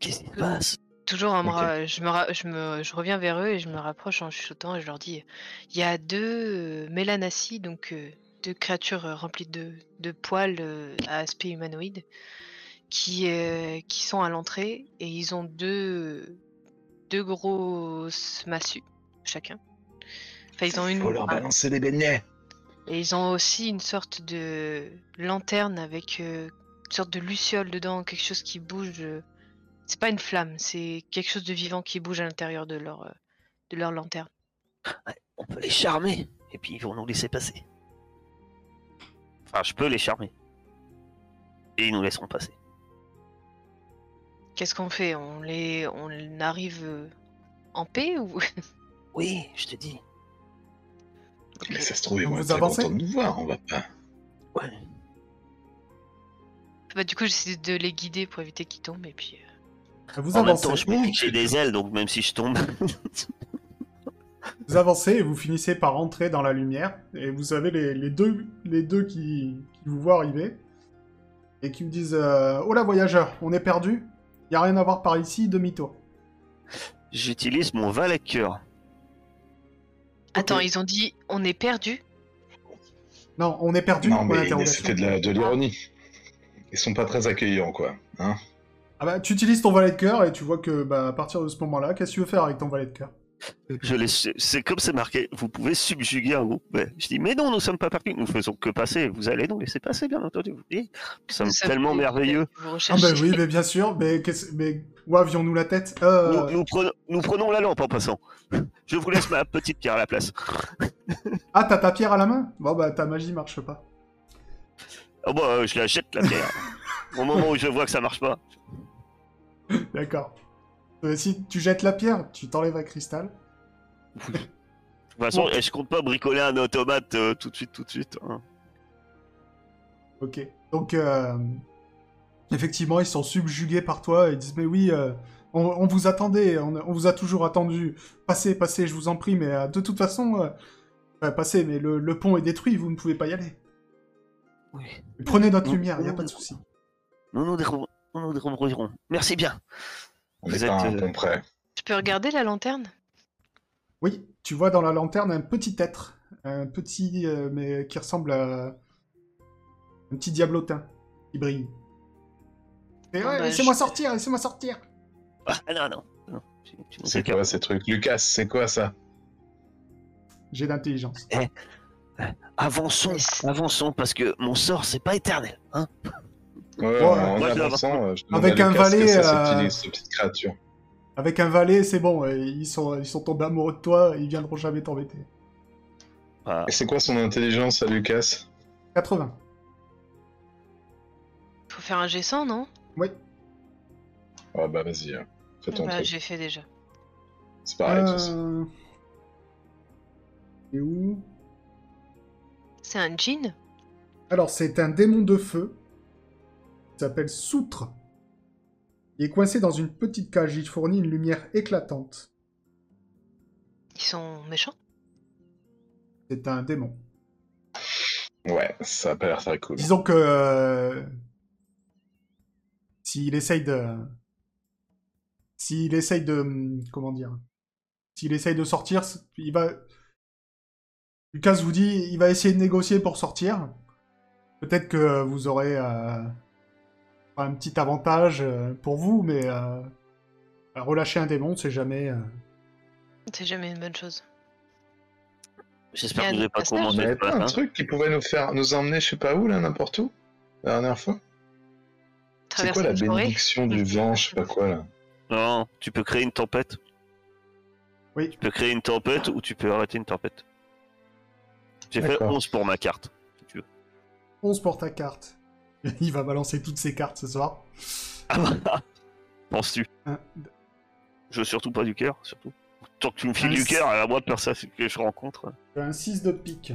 Qu'est-ce qui se passe Toujours en me Ok. ra- je, me je, me... je reviens vers eux et je me rapproche en chuchotant et je leur dis il y a deux euh, Mélanassi, donc euh, deux créatures euh, remplies de, de poils à aspect humanoïde, qui, euh, qui sont à l'entrée et ils ont deux, deux grosses massues chacun. Enfin, ils ont une. Faut leur balancer des beignets. Et ils ont aussi une sorte de lanterne avec euh, une sorte de luciole dedans, quelque chose qui bouge. euh, C'est pas une flamme, c'est quelque chose de vivant qui bouge à l'intérieur de leur, euh, de leur lanterne. On peut les charmer. Et puis ils vont nous laisser passer. Enfin, je peux les charmer. Et ils nous laisseront passer. Qu'est-ce qu'on fait? On les, on arrive euh, en paix ou? [laughs] Oui, je te dis. Mais ça se trouve, ils vont être contents de nous voir. On va pas. Ouais. Bah du coup j'essaie de les guider pour éviter qu'ils tombent et puis. euh, Vous en même avancez, temps, je me dis que j'ai des ailes, donc même si je tombe. vous avancez et vous finissez par rentrer dans la lumière. Et vous avez les, les deux, les deux qui, qui vous voient arriver. Et qui vous disent euh, Oh là, voyageur, on est perdu. Y a rien à voir par ici, demi-tour. J'utilise mon valet cœur. Attends, ils ont dit on est perdu. Non, on est perdu. Non, mais c'était de l'ironie. Ils sont pas très accueillants, quoi. Hein Ah bah, tu utilises ton valet de cœur et tu vois que bah, à partir de ce moment-là, qu'est-ce que tu veux faire avec ton valet de cœur? Je laisse... C'est comme c'est marqué, vous pouvez subjuguer un groupe. Ouais. Je dis, mais non, nous sommes pas partis, nous faisons que passer. Vous allez nous laisser passer, bien entendu. Vous voyez, nous sommes Ça tellement merveilleux. Vous Ah bah oui, mais bien sûr. Mais, qu'est-ce- mais où avions-nous la tête? Euh, Nous, nous prenons, nous prenons la lampe en passant. Je vous laisse ma petite pierre à la place. Ah, t'as ta pierre à la main? Bon bah, ta magie marche pas. Oh bah, je la jette la pierre. Au moment où je vois que ça marche pas. D'accord. Euh, si tu jettes la pierre, tu t'enlèves un cristal. De toute façon, je compte pas bricoler un automate euh, tout de suite, tout de suite. hein? Ok. Donc, euh, effectivement, ils sont subjugués par toi et ils disent Mais oui, euh, on, on vous attendait, on, on vous a toujours attendu. Passez, passez, je vous en prie, mais euh, de toute façon, euh, passez, mais le, le pont est détruit, vous ne pouvez pas y aller. Oui. Prenez notre Non, lumière, il n'y a pas de souci. Nous nous débrouillerons. Nous nous débrouillerons. Merci bien. On Vous n'est pas êtes, un euh, près. Je peux regarder la lanterne? Oui, tu vois dans la lanterne un petit être, un petit, euh, mais qui ressemble à un petit diablotin qui brille. Et Ah ouais, bah, laissez-moi je- sortir, laissez-moi sortir. Ah non, non. C'est quoi ces trucs? Lucas, c'est quoi ça? J'ai d'intelligence. Avançons, Yes. avançons, parce que mon sort, c'est pas éternel. Hein Ouais, Ouais, en moi, je avançant, euh, je Avec un valet, euh, créatures. Avec un valet, c'est bon. Ils sont, ils sont tombés amoureux de toi. Ils viendront jamais t'embêter. Et c'est quoi son intelligence à Lucas? 80. Faut faire un G100, non? Oui. Ah bah vas-y, euh, fais ton Bah, truc. j'ai fait déjà. C'est pareil, de toute façon. Euh... Et où? C'est un jean Alors, c'est un démon de feu. Il s'appelle Soutre. Il est coincé dans une petite cage. Il fournit une lumière éclatante. Ils sont méchants? C'est un démon. Ouais, ça a pas l'air très cool. Disons que euh, s'il essaye de, s'il essaye de, hum, comment dire, s'il essaye de sortir, il va. Lucas vous dit, il va essayer de négocier pour sortir. Peut-être que vous aurez euh, un petit avantage euh, pour vous, mais euh, relâcher un démon, c'est jamais. euh, C'est jamais une bonne chose. J'espère que vous n'avez pas ce pas un truc qui pouvait nous faire nous emmener je sais pas où là, n'importe où La dernière fois? C'est quoi la bénédiction du vent, je sais pas quoi là? Non, tu peux créer une tempête. Oui. Tu peux créer une tempête ou tu peux arrêter une tempête. J'ai fait D'accord. 11 pour ma carte, si tu veux. 11 pour ta carte. [laughs] Il va balancer toutes ses cartes ce soir. Penses-tu Un, Je veux surtout pas du cœur, surtout. Tant que tu me files Un du cœur, à moi de personne que je rencontre, un 6 de pique.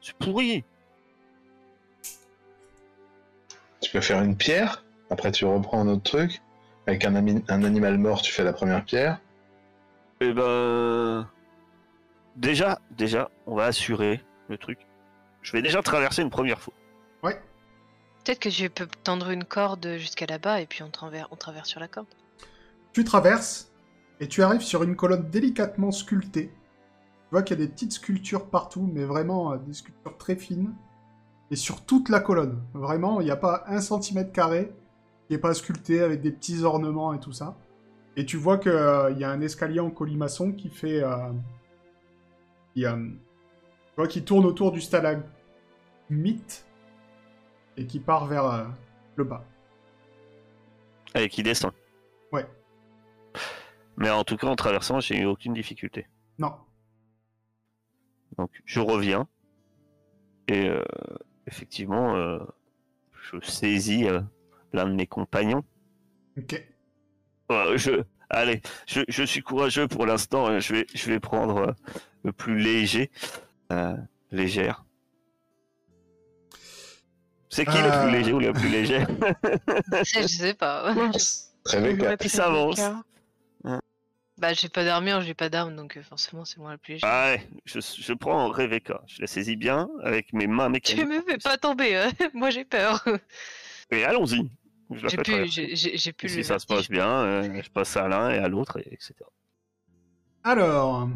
c'est pourri. Tu peux faire une pierre, après tu reprends un autre truc. Avec un, ami- un animal mort, tu fais la première pierre. Eh ben. Déjà, déjà, on va assurer le truc. Je vais déjà traverser une première fois. Peut-être que je peux tendre une corde jusqu'à là-bas et puis on traverse, on traverse sur la corde. Tu traverses et tu arrives sur une colonne délicatement sculptée. Tu vois qu'il y a des petites sculptures partout, mais vraiment euh, des sculptures très fines. Et sur toute la colonne. Vraiment, il n'y a pas un centimètre carré qui n'est pas sculpté avec des petits ornements et tout ça. Et tu vois qu'il y a un escalier en colimaçon qui fait. euh, qui, euh, tu vois, qui tourne autour du stalagmite et qui part vers euh, le bas. Allez, qui descend. Ouais. Mais en tout cas, en traversant, j'ai eu aucune difficulté. Non. Donc, je reviens. Et euh, effectivement, euh, je saisis l'un de mes compagnons. Ok. Je, allez, je, je suis courageux pour l'instant. Je vais, je vais prendre le plus léger, légère. C'est qui le Euh. plus léger ou le plus léger? [laughs] Je sais pas. Rebecca. Qui s'avance Bah, j'ai pas d'armure, j'ai pas d'arme, donc euh, forcément, c'est moi la plus légère. Ah ouais, je, je prends Rebecca. Je la saisis bien avec mes mains Tu mécaniques. me fais pas tomber, hein. [laughs] moi j'ai peur. Et allons-y. Je la J'ai plus, j'ai- Si le ça se passe bien, euh, je passe à l'un et à l'autre, et etc. Alors.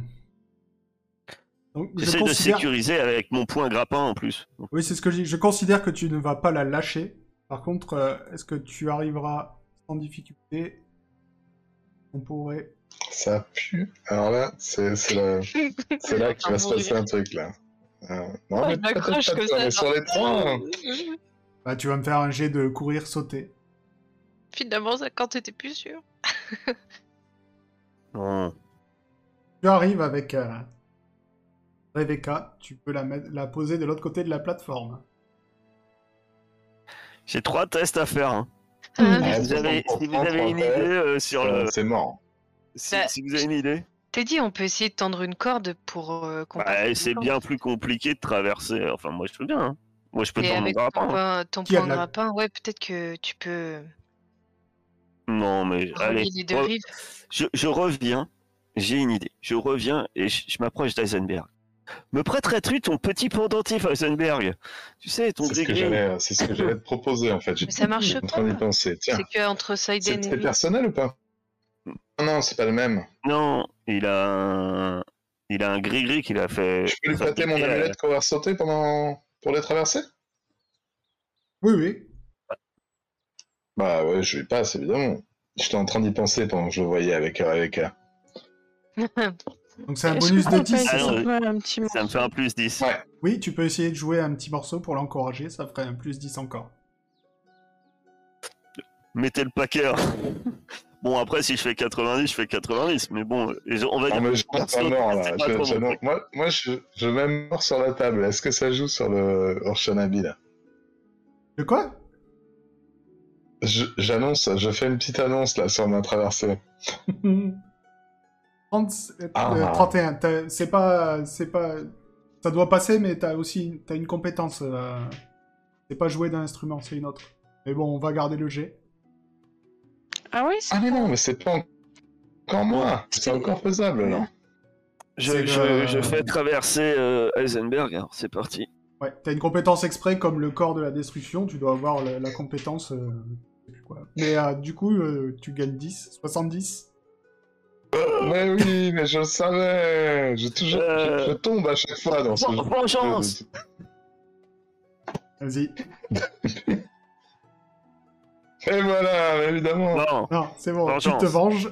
Je J'essaie de sécuriser avec mon point grappin en plus. Oui, c'est ce que je dis. Je considère que tu ne vas pas la lâcher. Par contre, euh, est-ce que tu arriveras sans difficulté On pourrait. Ça pue. Alors là, c'est c'est là, là qu'il va se passer un truc là. Euh, non, Oh, mais pas ça. mais sur les trois. hein. Bah, tu vas me faire un jet de courir sauter. Finalement, ça quand t'étais plus sûr. non. Tu arrives avec euh, Rebecca. Tu peux la, mettre, la poser de l'autre côté de la plateforme. J'ai trois tests à faire. hein. Ah, Si vous avez, si vous une idée euh, sur le. C'est mort. Si, Bah, si vous avez une idée. T'as dit, on peut essayer de tendre une corde pour euh, Bah, c'est bien plus compliqué de traverser. Enfin, moi je peux bien. hein. Moi je peux Et tendre mon avec ton grappin. hein. point, ton Qui a point de la- grappin, ouais, peut-être que tu peux Non, mais allez. re- je reviens. J'ai une idée. Je reviens et je, je m'approche d'Eisenberg. Me prêterais-tu ton petit pendentif, Eisenberg Tu sais, ton C'est ce que gris-gris. j'allais, c'est ce que j'allais te proposer en fait. Mais ça marche en train d'y pas. penser. Tiens, C'est que entre c'est personnel ou pas Non, non, c'est pas le même. Non, il a un. Il a un gris-gris qu'il a fait. Je peux lui prêter mon euh, amulette courir sauter pendant pour les traverser Oui, oui. Bah ouais, je lui passe évidemment. J'étais en train d'y penser pendant que je le voyais avec avec elle. [laughs] Donc c'est un bonus de peut 10. pas c'est essayer ça me fait un plus 10. Ouais. Oui, tu peux essayer de jouer un petit morceau pour l'encourager, ça ferait un plus 10 encore. Mettez le paquet. hein. [laughs] Bon, après, si je fais 90, je fais 90. Mais bon, je- on va Non, dire je pense pas mort là. pas Je- je- moi, moi, je, je mets mort sur la table. Est-ce que ça joue sur le Orshanabi là? De quoi? Je- J'annonce, je fais une petite annonce là sur ma traversée. [laughs] 30, euh, Ah. euh, 31. C'est pas, c'est pas, ça doit passer, mais t'as aussi, t'as une compétence. euh, C'est pas jouer d'un instrument, c'est une autre. Mais bon, on va garder le G. Ah oui, c'est Ah mais non, mais c'est pas en- encore moi. C'est- encore faisable là. Je, je, fais traverser euh, Heisenberg. Alors, c'est parti. Ouais, t'as une compétence exprès comme le corps de la destruction, tu dois avoir la, la compétence. euh, quoi. Mais euh, du coup, euh, tu gagnes 10, 70. [laughs] Mais oui, mais je le savais. Je, toujours, Euh. je, je tombe à chaque fois dans ce Ven- jeu. vengeance Vas-y. [laughs] Et voilà, évidemment. Non, Non, c'est bon, Vengeance. tu te venges,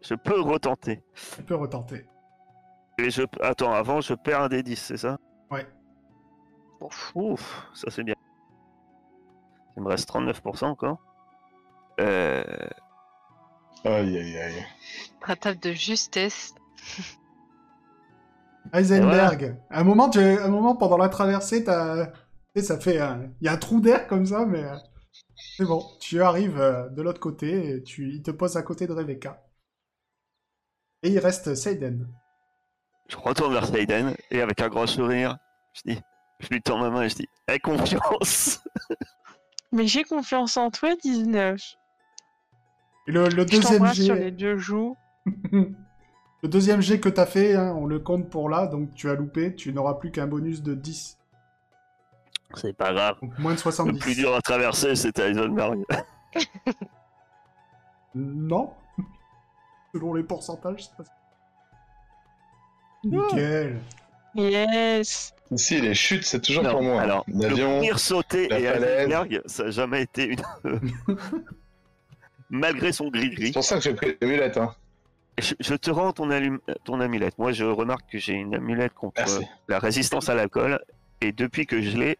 je peux retenter. tu peux retenter. Et je... Attends, avant, je perds un des 10, c'est ça? Ouais. Ouf. Ouf, ça c'est bien. Il me reste 39% encore. Euh... Aïe, aïe, aïe. Table de justesse. [laughs] Heisenberg. À un moment, tu... à un moment pendant la traversée, t'as... tu sais, ça fait un... Il y a un trou d'air comme ça, mais euh, c'est bon. Tu arrives euh, de l'autre côté et tu... il te pose à côté de Rebecca. Et il reste Seiden. Je retourne vers Seiden et avec un grand sourire, je dis, je lui tends ma main et je dis, aie confiance. [laughs] Mais j'ai confiance en toi, 19. Le, le Je deuxième t'embrasse sur les jet... deux joues. [laughs] le deuxième jet que t'as fait, hein, on le compte pour là, donc tu as loupé, tu n'auras plus qu'un bonus de 10. C'est pas grave. Donc moins de Le 70. plus dur à traverser, c'était Heisenberg. [laughs] Non. [laughs] Selon les pourcentages, c'est pas ça. Nickel. Yes. Ici, les chutes, c'est toujours Non, pour moi. alors, le courir, sauter et falaise. Heisenberg, ça n'a jamais été une... Malgré son C'est gris-gris, pour ça que j'ai pris l'amulette. Hein. je, je te rends ton, allum- ton amulette. Moi, je remarque que j'ai une amulette contre Merci. la résistance à l'alcool. Et depuis que je l'ai,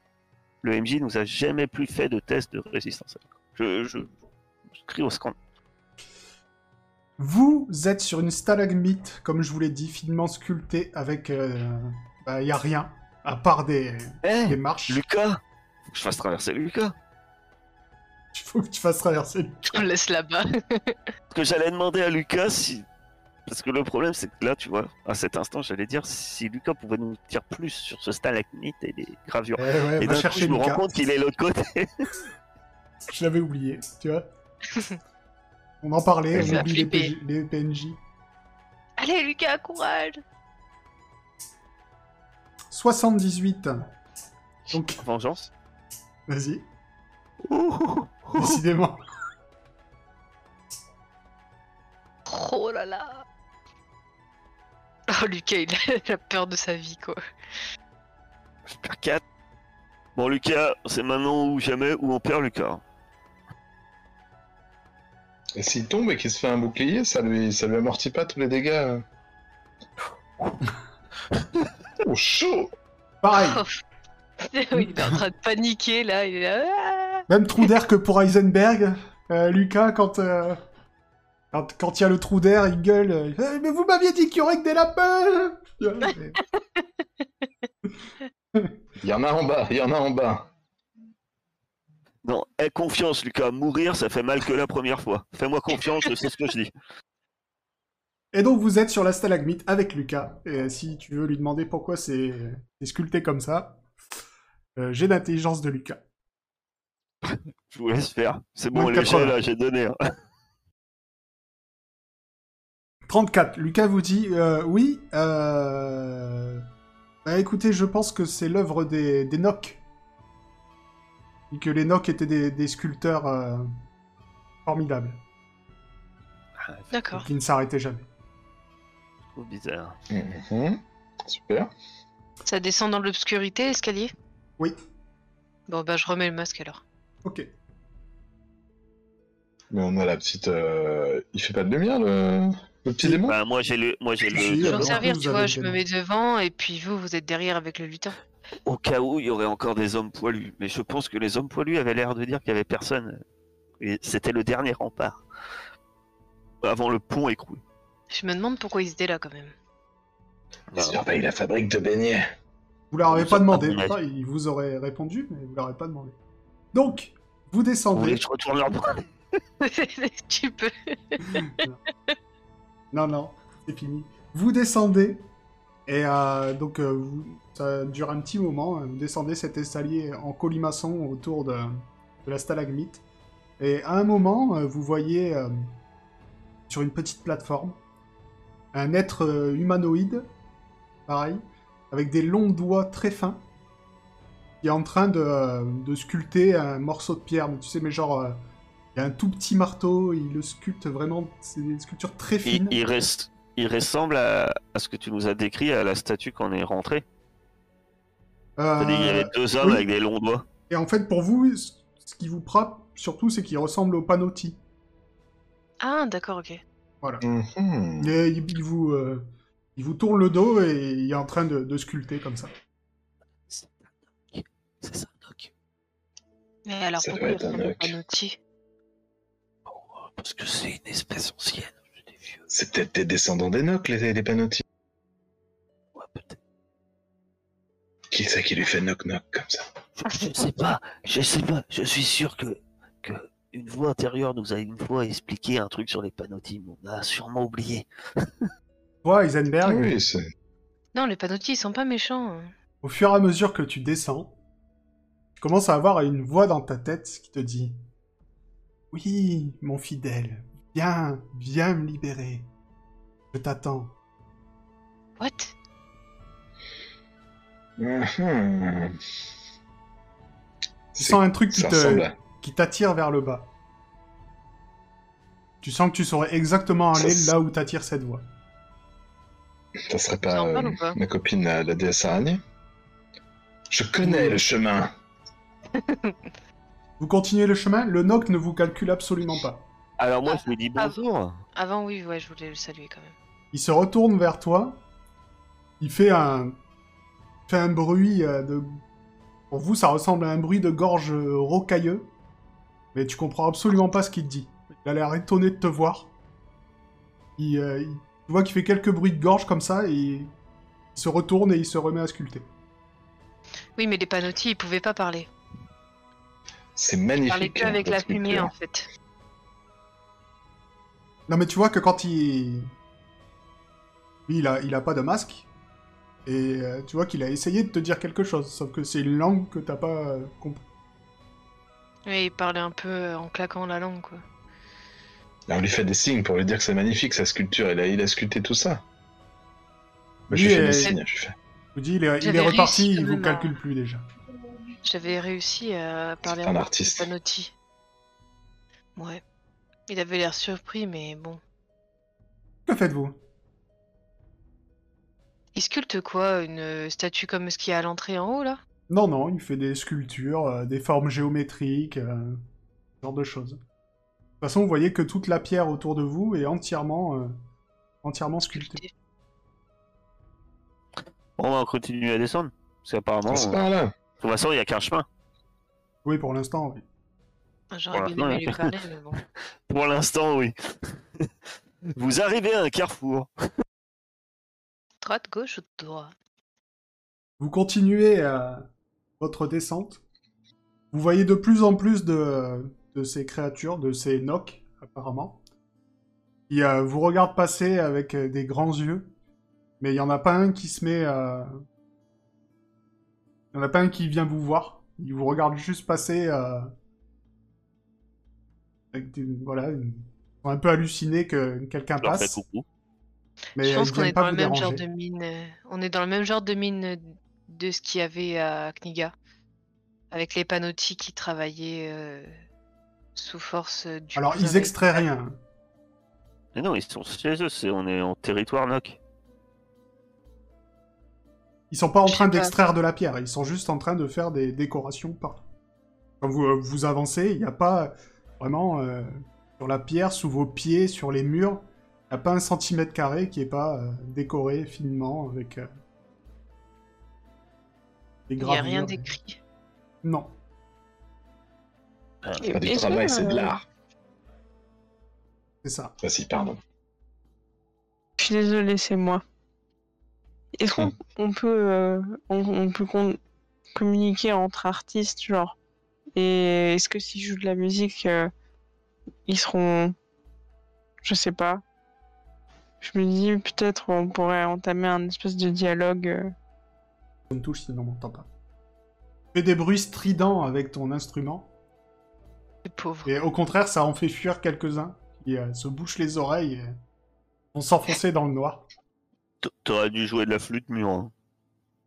le MJ nous a jamais plus fait de test de résistance à l'alcool. Je, je, je crie au scandale. Vous êtes sur une stalagmite, comme je vous l'ai dit, finement sculptée avec... Il bah, y a rien, à part des, Eh, des marches. Lucas Faut que je fasse traverser Lucas. Il [laughs] faut que tu fasses traverser. Je me laisse là-bas. Parce [laughs] que j'allais demander à Lucas si. Parce que le problème, c'est que là, tu vois, à cet instant, j'allais dire si Lucas pouvait nous dire plus sur ce stalagmite et les gravures. Eh ouais, et d'un coup, chercher je me rends compte qu'il est de l'autre côté. [laughs] Je l'avais oublié, tu vois. On en parlait, on a oublie les, les PNJ. Allez, Lucas, courage 78. Donc, Vengeance. vas-y. Décidément. Oh là là Oh, Lucas, il a la peur de sa vie, quoi. Je perds 4. Bon, Lucas, c'est maintenant ou jamais où on perd Lucas. Et s'il tombe et qu'il se fait un bouclier, ça lui, ça lui amortit pas tous les dégâts. [laughs] oh, chaud Pareil, [laughs] il est en train de paniquer, là. Il est là. Même trou d'air que pour Heisenberg. Euh, Lucas, quand euh, quand quand il y a le trou d'air, il gueule. euh, Eh, mais vous m'aviez dit qu'il y aurait que des lapins Il y en a en bas, il y en a en bas. Non, aie confiance, Lucas. Mourir, ça fait mal que la première fois. Fais-moi confiance, je sais ce que je dis. Et donc vous êtes sur la stalagmite avec Lucas. Et si tu veux lui demander pourquoi c'est sculpté comme ça, euh, j'ai d'intelligence de Lucas. Je vous laisse faire. C'est bon, les 80. jets, là, j'ai donné. hein. 34. Lucas vous dit euh, oui. Euh... Bah écoutez, je pense que c'est l'œuvre des, des Nocs. Et que les Nocs étaient des, des sculpteurs euh, formidables, D'accord. qui ne s'arrêtaient jamais. Je trouve bizarre. Mhm. Super. Ça descend dans l'obscurité, escalier Oui, Bon, bah, je remets le masque alors. Ok. Mais on a la petite. euh, Il fait pas de lumière le. Le petit démon? Bah, moi j'ai le, moi j'ai Si, le. Je vais alors, en servir, vous tu avez vois, le je me mets devant et puis vous, vous êtes derrière avec le lutin. Au cas où il y aurait encore des hommes poilus, mais je pense que les hommes poilus avaient l'air de dire qu'il y avait personne. Et c'était le dernier rempart. Avant le pont écroulé. Je me demande pourquoi ils étaient là quand même. Ils surveillent la fabrique de beignets. Vous leur avez Vous pas demandé. pas mon Enfin, il vous aurait répondu, mais vous leur avez pas demandé. Donc, vous Vous descendez. voulez que je retourne leur bras [laughs] tu peux. Non, non, c'est fini. Vous descendez, et euh, donc euh, vous- ça dure un petit moment. hein. Vous descendez cet escalier en colimaçon autour de, de la stalagmite. Et à un moment, euh, vous voyez euh, sur une petite plateforme un être humanoïde, pareil, avec des longs doigts très fins, qui est en train de, euh, de sculpter un morceau de pierre. Mais tu sais, mais genre, euh, il y a un tout petit marteau, il le sculpte vraiment, c'est des sculptures très il, fines. il reste, il ressemble à, à ce que tu nous as décrit à la statue quand on est rentré. Qu'il y avait deux hommes oui. avec des longs doigts. Et en fait, pour vous, ce qui vous frappe surtout, c'est qu'il ressemble au Panotti. Ah, d'accord, ok. Mhm. Et il, il vous, euh, il vous tourne le dos et il est en train de, de sculpter comme ça. C'est ça, Doc. Mais alors Ça pourquoi il être un oc. Panotti Oh, Parce que c'est une espèce ancienne, des vieux. C'est peut-être des descendants d'Enoch, les, les Panotti. Ouais, peut-être. Qui c'est qui lui fait knock-knock comme ça? Je, je sais pas, je sais pas. Je suis sûr que, que une voix intérieure nous a une fois expliqué un truc sur les panotimes. On a sûrement oublié. [laughs] Toi, oui, c'est... Non, les Panotti, ils sont pas méchants. hein. au fur et à mesure que tu descends, tu commences à avoir une voix dans ta tête qui te dit Oui, mon fidèle, viens, viens me libérer. Je t'attends. What? Mhm. Tu sens un truc qui te, à... qui t'attire vers le bas. Tu sens que tu saurais exactement aller là où t'attire cette voix. Ça serait pas euh, ou pas? ma copine, la, la déesse araignée Je connais le chemin. Vous continuez le chemin, le Noc ne vous calcule absolument pas. Alors moi, Ah, je lui dis ah, bonjour. Avant, oui, ouais, je voulais le saluer quand même. Il se retourne vers toi. Il fait un, fait un bruit euh, de. Pour vous, ça ressemble à un bruit de gorge rocailleux. Mais tu comprends absolument pas ce qu'il te dit. Il a l'air étonné de te voir. Il, euh, il- tu vois qu'il fait quelques bruits de gorge comme ça et il se retourne et il se remet à sculpter. Oui, mais les Panotti, ils pouvaient pas parler. C'est magnifique. que hein, avec la fumée, en fait. Non, mais tu vois que quand il. Lui, il a, il a pas de masque. Et euh, tu vois qu'il a essayé de te dire quelque chose. Sauf que c'est une langue que t'as pas euh, compris. Oui, ils parlaient un peu euh, en claquant la langue, quoi. Là, on lui fait des signes pour lui dire que c'est magnifique sa sculpture. Il a, il a sculpté tout ça. Moi, je Lui lui fais est- des signes. Je lui fais. Je vous dis, il est, il est reparti, il vous calcule plus déjà. J'avais réussi à parler un artiste. Panotti. Ouais. Il avait l'air surpris, mais bon. Que faites-vous? Il sculpte quoi? Une statue comme ce qu'il y a à l'entrée en haut, là? Non, non, il fait des sculptures, euh, des formes géométriques, euh, ce genre de choses. De toute façon, vous voyez que toute la pierre autour de vous est entièrement, euh, entièrement sculptée. Bon, on va continuer à descendre. Parce qu'apparemment, C'est par là. De toute façon, il n'y a qu'un chemin. Oui, pour l'instant, oui. J'aurais bien aimé lui parler, mais bon. [laughs] Pour l'instant, oui. [laughs] Vous arrivez à un carrefour. Droite, gauche ou droite? Vous continuez euh, votre descente. Vous voyez de plus en plus de, de ces créatures, de ces nocs, apparemment. Qui euh, vous regardent passer avec euh, des grands yeux. Mais il n'y en a pas un qui se met... euh, Il n'y en a pas un qui vient vous voir. Il vous regarde juste passer... euh, Avec des- voilà, ils sont un peu hallucinés que quelqu'un passe. Mais Je pense qu'on est dans le même genre de mine. euh, On est dans le même genre de mine euh, de ce qu'il y avait à Kniga. Avec les Panotti qui travaillaient euh, sous force du. Alors, ils extraient rien. Mais non, ils sont chez eux. On est en territoire NOC. Ils sont pas en train d'extraire de la pierre, ils sont juste en train de faire des décorations partout. Quand vous, euh, vous avancez, il n'y a pas vraiment euh, sur la pierre, sous vos pieds, sur les murs, Il n'y a pas un centimètre carré qui est pas euh, décoré finement avec euh, des Il n'y a rien gravures. d'écrit. Non. Pas du travail, c'est de l'art. C'est ça. Vas-y, pardon. Je suis désolée, c'est moi. Est-ce qu'on on peut, euh, on, on peut con- communiquer entre artistes, genre Et est-ce que s'ils jouent de la musique, euh, ils seront. Je sais pas. Je me dis peut-être on pourrait entamer un espèce de dialogue. euh. On me touche sinon on m'entend pas. Tu fais des bruits stridents avec ton instrument. C'est pauvre. Et au contraire, ça en fait fuir quelques-uns qui euh, se bouchent les oreilles et vont s'enfoncer dans le noir. T'aurais dû jouer de la flûte mûre. hein.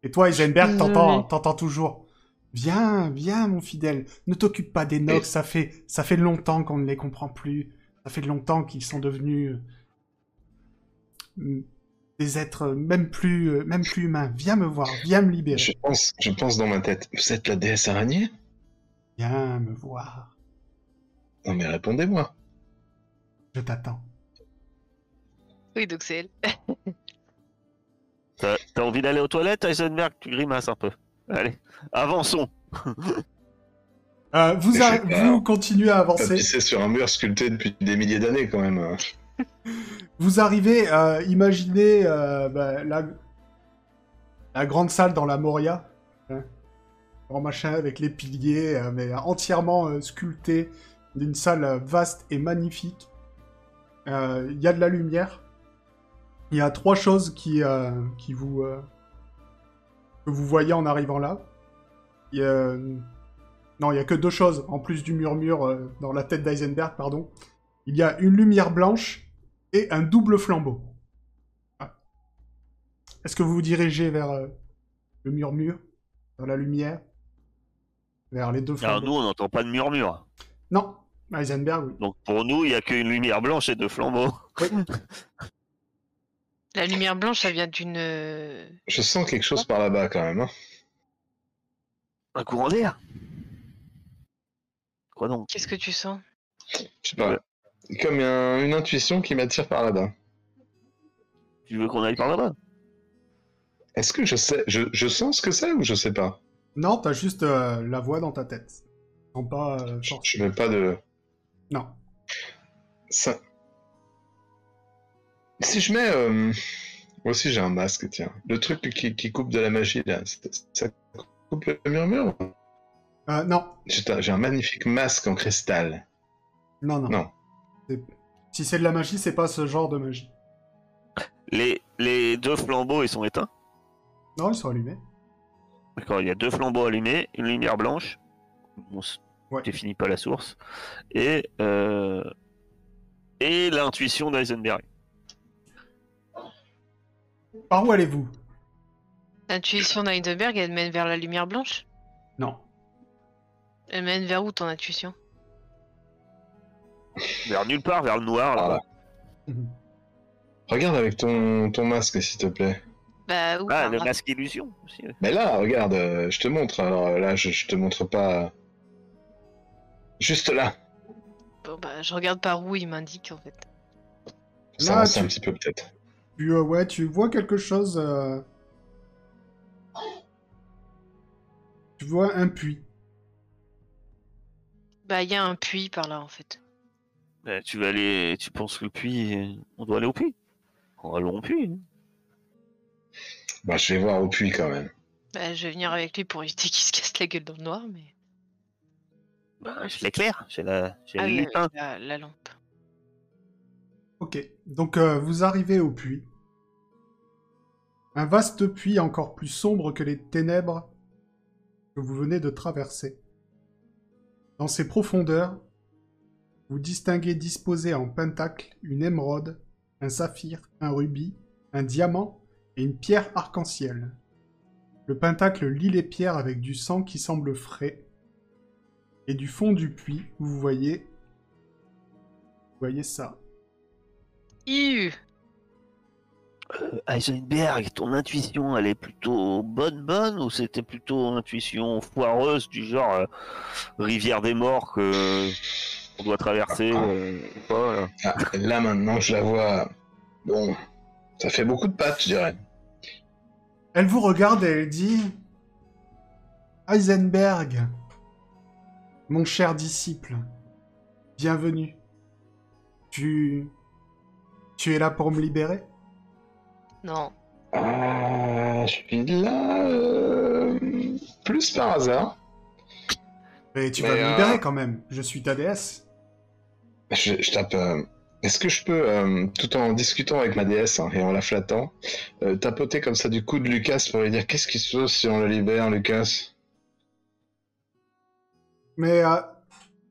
Et toi, Eisenberg, Désolé. t'entends, t'entends toujours. Viens, viens, mon fidèle. Ne t'occupe pas des nox. Ça fait, ça fait longtemps qu'on ne les comprend plus. Ça fait longtemps qu'ils sont devenus euh, des êtres même plus, euh, même plus humains. Viens me voir. Viens me libérer. Je pense, je pense dans ma tête, vous êtes la déesse araignée? Viens me voir. Non mais répondez-moi. Je t'attends. Oui, donc c'est elle. [laughs] T'as t'as envie d'aller aux toilettes, Heisenberg Tu grimaces un peu. Allez, avançons. [laughs] Euh, vous, a- continuez à avancer. pissé sur un mur sculpté depuis des milliers d'années quand même. Vous arrivez, euh, imaginez euh, bah, la, la grande salle dans la Moria. Hein. Grand machin avec les piliers, euh, mais entièrement euh, sculpté, d'une salle vaste et magnifique. Euh, Il y a de la lumière. Il y a trois choses qui, euh, qui vous, euh, que vous voyez en arrivant là. Il y a, non, il y a que deux choses en plus du murmure euh, dans la tête d'Eisenberg, pardon. Il y a une lumière blanche et un double flambeau. Ah. Est-ce que vous vous dirigez vers le murmure, vers la lumière, vers les deux Alors flambeaux? nous, on n'entend pas de murmure. Non, Heisenberg, oui. Donc pour nous, il n'y a qu'une lumière blanche et deux flambeaux. [laughs] La lumière blanche, ça vient d'une. euh, Je sens quelque chose par là-bas quand même. hein. Un courant d'air Quoi donc? Qu'est-ce que tu sens? Je sais pas. Comme un- une intuition qui m'attire par là-bas. Tu veux qu'on aille par là-bas? Est-ce que je sais, je, je sens ce que c'est ou je sais pas? Non, t'as juste euh, la voix dans ta tête. Non, pas euh, Je, je mets pas de. Non. Ça. Si je mets. euh, Moi aussi j'ai un masque, tiens. Le truc qui, qui coupe de la magie là, ça coupe le murmure Euh, non, J'ai un- magnifique masque en cristal. non, non. Non. Si c'est de la magie, c'est pas ce genre de magie. les, les deux flambeaux, ils sont éteints? Non, ils sont allumés. D'accord, il y a deux flambeaux allumés, une lumière blanche. On Ouais. définit pas la source. Et, euh, et l'intuition d'Eisenberg. Par où allez-vous? L'intuition d'Heidelberg, elle mène vers la lumière blanche? Non. Elle mène vers où ton intuition? Vers nulle part, vers le noir. là. Voilà. Mhm. Regarde avec ton, ton masque s'il te plaît. Bah, où Ah, le masque illusion aussi. ouais. Mais là, regarde, euh, je te montre. Alors euh, là, je, je te montre pas. Juste là. Bon, bah, je regarde par où il m'indique en fait. Ça tu- un petit peu peut-être. Tu, euh, ouais, tu vois quelque chose. euh, Tu vois un puits. Bah, il y a un puits par là en fait. Bah, tu vas aller. Tu penses que le puits. On doit aller au puits On va aller au puits. hein. Bah, je vais voir au puits quand même. Bah, je vais venir avec lui pour éviter qu'il se casse la gueule dans le noir, mais. Bah, je l'éclaire. J'ai la. J'ai Ah la lampe. Ok, donc euh, vous arrivez au puits. Un vaste puits encore plus sombre que les ténèbres que vous venez de traverser. Dans ses profondeurs, vous distinguez disposés en pentacle une émeraude, un saphir, un rubis, un diamant et une pierre arc-en-ciel. Le pentacle lie les pierres avec du sang qui semble frais. Et du fond du puits, vous voyez... Vous voyez ça. Euh, Heisenberg, ton intuition, elle est plutôt bonne, bonne, ou c'était plutôt intuition foireuse du genre euh, rivière des morts que on doit traverser Ah. euh, ou pas, là Ah, là maintenant, je la vois Bon, ça fait beaucoup de pattes, je dirais. Elle vous regarde et elle dit Heisenberg, mon cher disciple, bienvenue. Tu. Tu es là pour me libérer? Non. Ah, je suis là. euh, plus par hasard. Mais tu Mais, vas me euh, libérer quand même. Je suis ta déesse. Je, je tape. euh, Est-ce que je peux, euh, tout en discutant avec ma déesse hein, et en la flattant, euh, tapoter comme ça du coup de Lucas pour lui dire qu'est-ce qui se passe si on le libère, Lucas? Mais euh,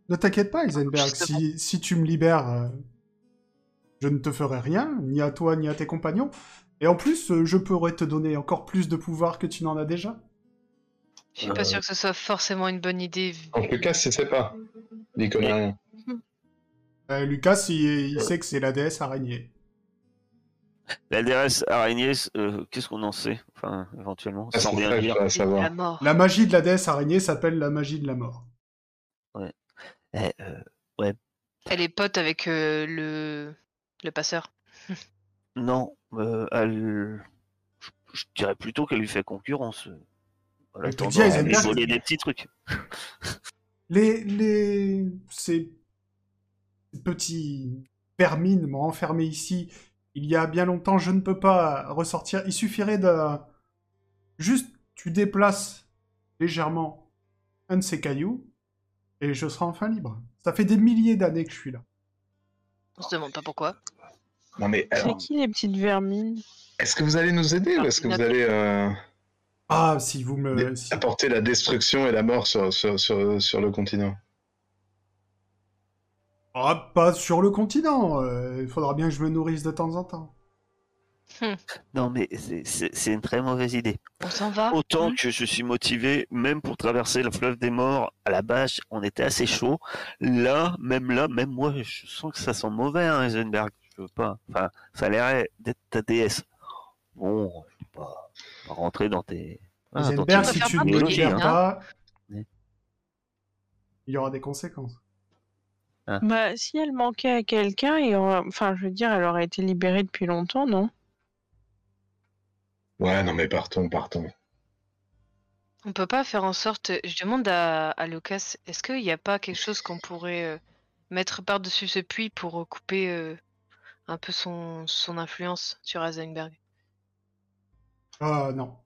ne t'inquiète pas, Heisenberg. Si, si tu me libères, euh, je ne te ferai rien, ni à toi, ni à tes compagnons. Et en plus, euh, je pourrais te donner encore plus de pouvoir que tu n'en as déjà. Je suis Euh. pas sûr que ce soit forcément une bonne idée. Donc Lucas, il sait pas. Il connaît rien. Euh, Lucas, il, il sait que c'est la déesse araignée. La DRS araignée, euh, qu'est-ce qu'on en sait Enfin, éventuellement, dire. voudrais savoir. La mort. La magie de la déesse araignée s'appelle la magie de la mort. Eh, euh, Elle est pote avec euh, le le passeur. non, euh, elle... je, je dirais plutôt qu'elle lui fait concurrence. En Elle te voler des petits trucs. [laughs] Les, les, ces petits vermines m'ont enfermé ici il y a bien longtemps. Je ne peux pas ressortir. Il suffirait de juste tu déplaces légèrement un de ces cailloux et je serai enfin libre. Ça fait des milliers d'années que je suis là. On se demande pas pourquoi. Non mais C'est qui les petites vermines? est-ce que vous allez nous aider ou est-ce que vous allez euh, Ah, si vous me, si- apporter la destruction et la mort sur, sur, sur, sur le continent? Ah, pas sur le continent. euh, Il faudra bien que je me nourrisse de temps en temps. Non, mais c'est- une très mauvaise idée. On s'en va. Autant Hmm que je suis motivé, même pour traverser le fleuve des morts, à la base, on était assez chaud. Là, même là, même moi, je sens que ça sent mauvais, hein, Heisenberg. Je veux pas. Enfin, ça a l'air d'être ta déesse. Bon, je vais pas, pas rentrer dans tes. Ah, si tu ne hein. il y aura des conséquences. Bah, si elle manquait à quelqu'un, il aurait- enfin, je veux dire, elle aurait été libérée depuis longtemps, non? Ouais, non mais partons, partons. On peut pas faire en sorte. Je demande à, à Lucas, est-ce qu'il n'y a pas quelque chose qu'on pourrait euh, mettre par-dessus ce puits pour couper euh, un peu son, son influence sur Heisenberg Ah non.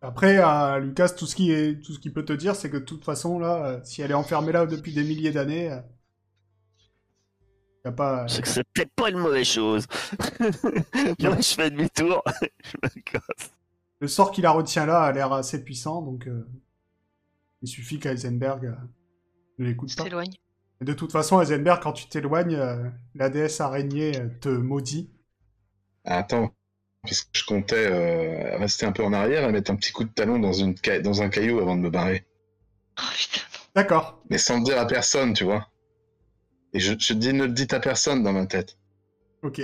Après, à Lucas, tout ce qui est, tout ce qu'il peut te dire, c'est que de toute façon, là, euh, si elle est enfermée là depuis des milliers d'années, euh, y a pas. C'est que c'est peut-être pas une mauvaise chose. [laughs] Moi, je fais demi-tour. [laughs] je me casse. Le sort qui la retient là a l'air assez puissant, donc euh, il suffit qu'Eisenberg euh, ne l'écoute pas. S'éloigne. Et de toute façon, Heisenberg, quand tu t'éloignes, euh, la déesse araignée euh, te maudit. Attends, parce que je comptais euh, rester un peu en arrière et mettre un petit coup de talon dans, une ca- dans un caillou avant de me barrer. Oh. D'accord. Mais sans le dire à personne, tu vois. Et je, je dis ne le dites à personne dans ma tête. Ok.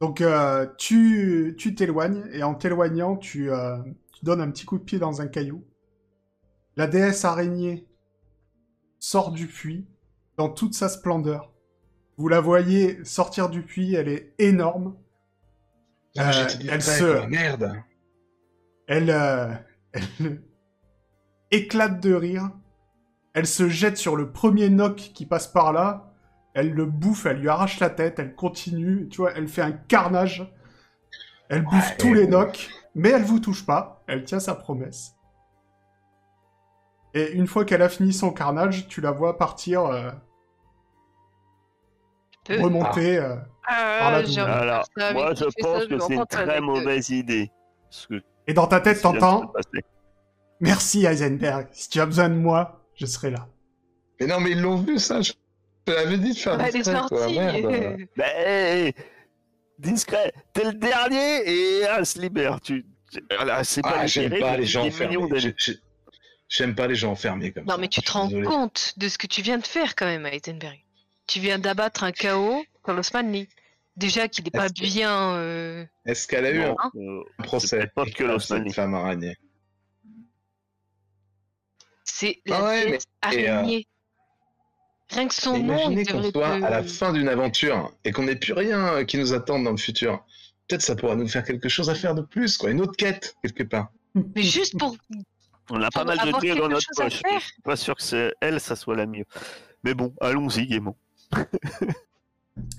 Donc euh, tu tu t'éloignes et en t'éloignant, tu, euh, tu donnes un petit coup de pied dans un caillou. La déesse araignée sort du puits dans toute sa splendeur. Vous la voyez sortir du puits, elle est énorme. Ah, Euh, elle se- quoi, Merde. Elle, euh, elle [laughs] éclate de rire. Elle se jette sur le premier noc qui passe par là. Elle le bouffe, elle lui arrache la tête, elle continue, tu vois, elle fait un carnage. Elle bouffe Ouais. tous les nocs, mais elle vous touche pas. Elle tient sa promesse. Et une fois qu'elle a fini son carnage, tu la vois partir, euh. Remonter. euh, Ah, de faire Alors, ça, moi, je ça, pense que c'est une très euh, mauvaise idée. Que Et dans ta tête, t'entends. Merci Heisenberg, si tu as besoin de moi, je serai là. Mais non, mais ils l'ont vu, ça. Je, je l'avais dit de faire Ah, elle est discret, sortie. merde. Ben, hey, discret, t'es le dernier et elle se libère. Tu, c'est pas Ah, j'aime pas mais les gens j'ai- J'aime pas les gens enfermés comme ça. Non, mais tu te rends désolé. compte de ce que tu viens de faire quand même, Heisenberg. Tu viens d'abattre un chaos sur l'Osmanli. Déjà qu'il n'est pas que- bien. euh, Est-ce qu'elle a eu Non, un euh, un procès pas que femme araignée C'est la Ah ouais, déesse mais- et, euh, araignée. Rien que son Mais nom, Imaginez qu'on soit à la fin d'une aventure et qu'on n'ait plus rien qui nous attende dans le futur. Peut-être ça pourra nous faire quelque chose à faire de plus, quoi, une autre quête quelque part. Mais juste pour. On a pas mal de dieux dans notre poche. Je suis pas sûr que c'est elle, ça soit la mieux. Mais bon, allons-y gaiement.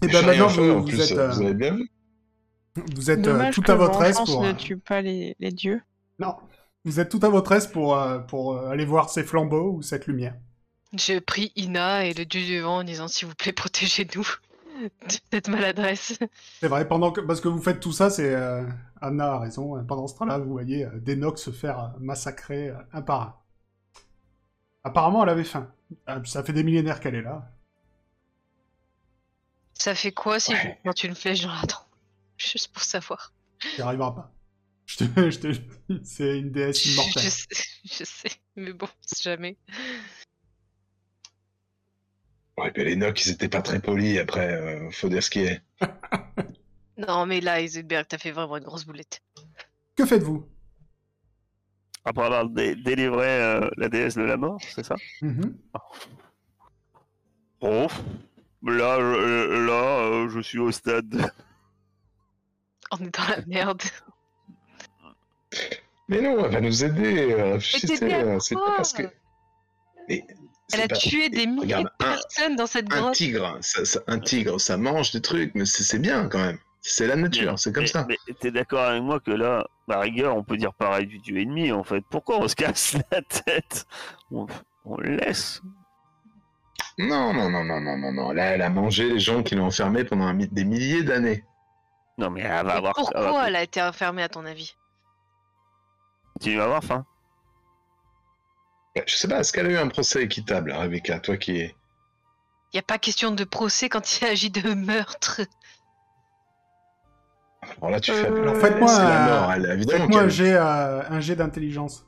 Et J'ai ben maintenant, vous, en vous plus, êtes, vous euh, avez bien vu. vous êtes euh, tout à votre aise pour. ne euh, tue pas les, les dieux. Non, vous êtes tout à votre aise pour, euh, pour euh, aller voir ces flambeaux ou cette lumière. Je prie Ina et le dieu du vent en disant s'il vous plaît, [laughs] protégez-nous de cette maladresse. C'est vrai, pendant que, parce que vous faites tout ça, c'est euh, Anna a raison. Pendant ce temps-là, vous voyez euh, des Nox se faire massacrer euh, un par un. Apparemment, elle avait faim. Ça fait des millénaires qu'elle est là. Ça fait quoi si je Ouais. lui plante une flèche dans la dent Juste pour savoir? Tu n'y arriveras pas. Je te, [laughs] je c'est une déesse Je, immortelle. je sais, [laughs] je sais, mais bon, c'est jamais. Ouais, puis les Nocs, ils étaient pas très polis après, euh, faut dire ce qui est. Non, mais là, Heisenberg, t'as fait vraiment une grosse boulette. Que faites-vous? Après avoir dé- délivré euh, la déesse de la mort, c'est ça? Mhm. Oh, là, je- là, euh, je suis au stade. de- On est dans la merde. Mais non, elle va nous aider, euh, réfléchissez, euh, c'est pas parce que... Mais Elle a pas- tué des milliers Regarde, de un- personnes dans cette Un grotte. tigre, ça, ça- un tigre, ça mange des trucs, mais c'est bien quand même. C'est la nature, c'est comme mais, ça. Mais t'es d'accord avec moi que là, à rigueur, on peut dire pareil du dieu ennemi en fait. Pourquoi on se casse la tête? On, on le laisse. Non, non, non, non, non, non, non. Là, elle a mangé les gens qui l'ont enfermée pendant un des milliers d'années. Non mais elle va avoir. elle va pourquoi elle a été enfermée, à ton avis? Continuer à avoir faim. Ouais, Je sais pas, est-ce qu'elle a eu un procès équitable, Rebecca, toi qui es... Y a pas question de procès quand il s'agit de meurtre. Alors là, tu fais... Euh, Alors faites-moi C'est la un, mort, elle, évidemment. un jet, euh, un jet d'intelligence.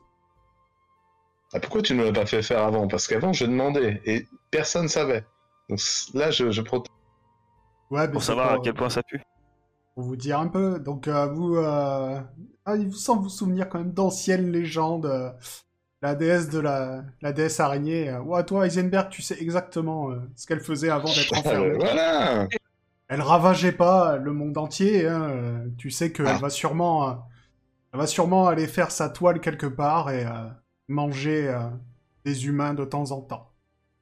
Ah, pourquoi tu ne l'as pas fait faire avant? Parce qu'avant, je demandais, et personne savait. Donc là, je, je protège. Ouais, Pour savoir à quel point ça pue. Pour vous dire un peu, donc euh, vous, euh... ah, il vous semble vous souvenir quand même d'anciennes légendes. euh, la déesse de la, la déesse araignée. euh, Ouais, toi, Heisenberg, tu sais exactement euh, ce qu'elle faisait avant d'être [laughs] enfermée. Euh, voilà Elle ravageait pas le monde entier. hein, euh, Tu sais qu'elle Ah. va sûrement, euh, elle va sûrement aller faire sa toile quelque part et euh, manger euh, des humains de temps en temps.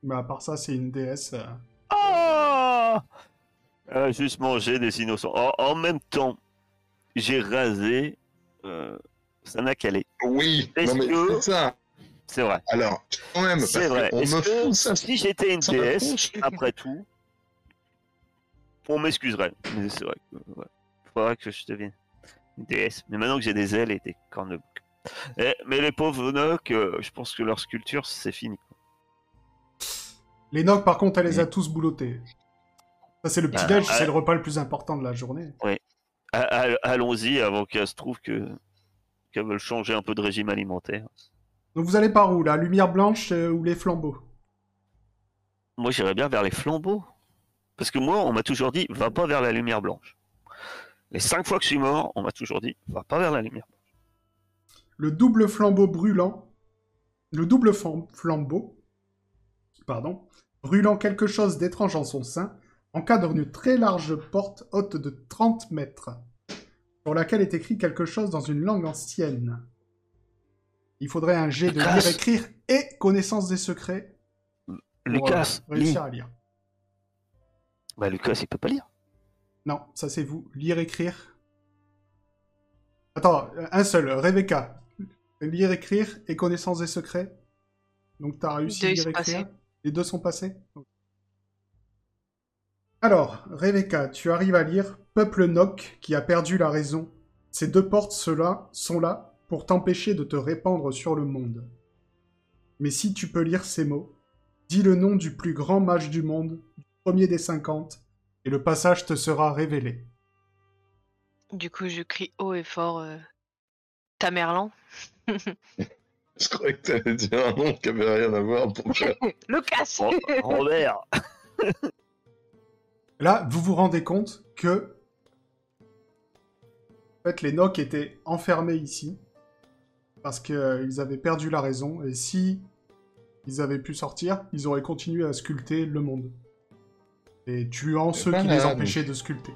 Mais à part ça, c'est une déesse. euh, Oh a juste mangé des innocents. En, en même temps, j'ai rasé euh, Sana Calais. Oui, c'est ça. C'est vrai. Alors, quand même, C'est parce vrai. qu'on Est-ce me que fout ça. si j'étais une déesse, après tout, on m'excuserait. Mais c'est vrai que ouais. faudrait que je devienne une déesse. Mais maintenant que j'ai des ailes et des cornes de bouc. Eh, mais les pauvres Nocs, euh, je pense que leur sculpture, c'est fini. Les Nocs, par contre, elle les a Mm. tous boulottés. Ça, c'est le petit-déj, ah, c'est le repas le plus important de la journée. Ah, ah, Allons-y avant qu'elle se trouve que qu'elles veulent changer un peu de régime alimentaire. Donc vous allez par où, la lumière blanche euh, ou les flambeaux? Moi, j'irais bien vers les flambeaux. Parce que moi, on m'a toujours dit, va pas vers la lumière blanche. Les cinq fois que je suis mort, on m'a toujours dit, va pas vers la lumière blanche. Le double flambeau brûlant, le double flam- flambeau, pardon, brûlant quelque chose d'étrange en son sein, encadre une très large porte haute de 30 mètres, sur laquelle est écrit quelque chose dans une langue ancienne. Il faudrait un jet de Lucas. lire, écrire et connaissance des secrets pour Lucas, euh, lis. réussir à lire. Bah, Lucas, il peut pas lire. Non, ça c'est vous. Lire, écrire. Attends, un seul. Rebecca. Lire, écrire et connaissance des secrets. Donc t'as réussi ils lire, écrire. passés. Les deux sont passés Alors, Rebecca, tu arrives à lire Peuple Noc qui a perdu la raison. Ces deux portes ceux-là sont là pour t'empêcher de te répandre sur le monde. Mais si tu peux lire ces mots, dis le nom du plus grand mage du monde, du premier des cinquante, et le passage te sera révélé. Du coup, je crie haut et fort euh, Tamerlan. [laughs] Je croyais que t'allais dire un nom qui avait rien à voir. Pourquoi [laughs] Lucas Ro- Robert, [laughs] Là, vous vous rendez compte que en fait, les Nocs étaient enfermés ici parce qu'ils avaient perdu la raison. Et si ils avaient pu sortir, ils auraient continué à sculpter le monde. Et tuant ceux qui les empêchaient de sculpter.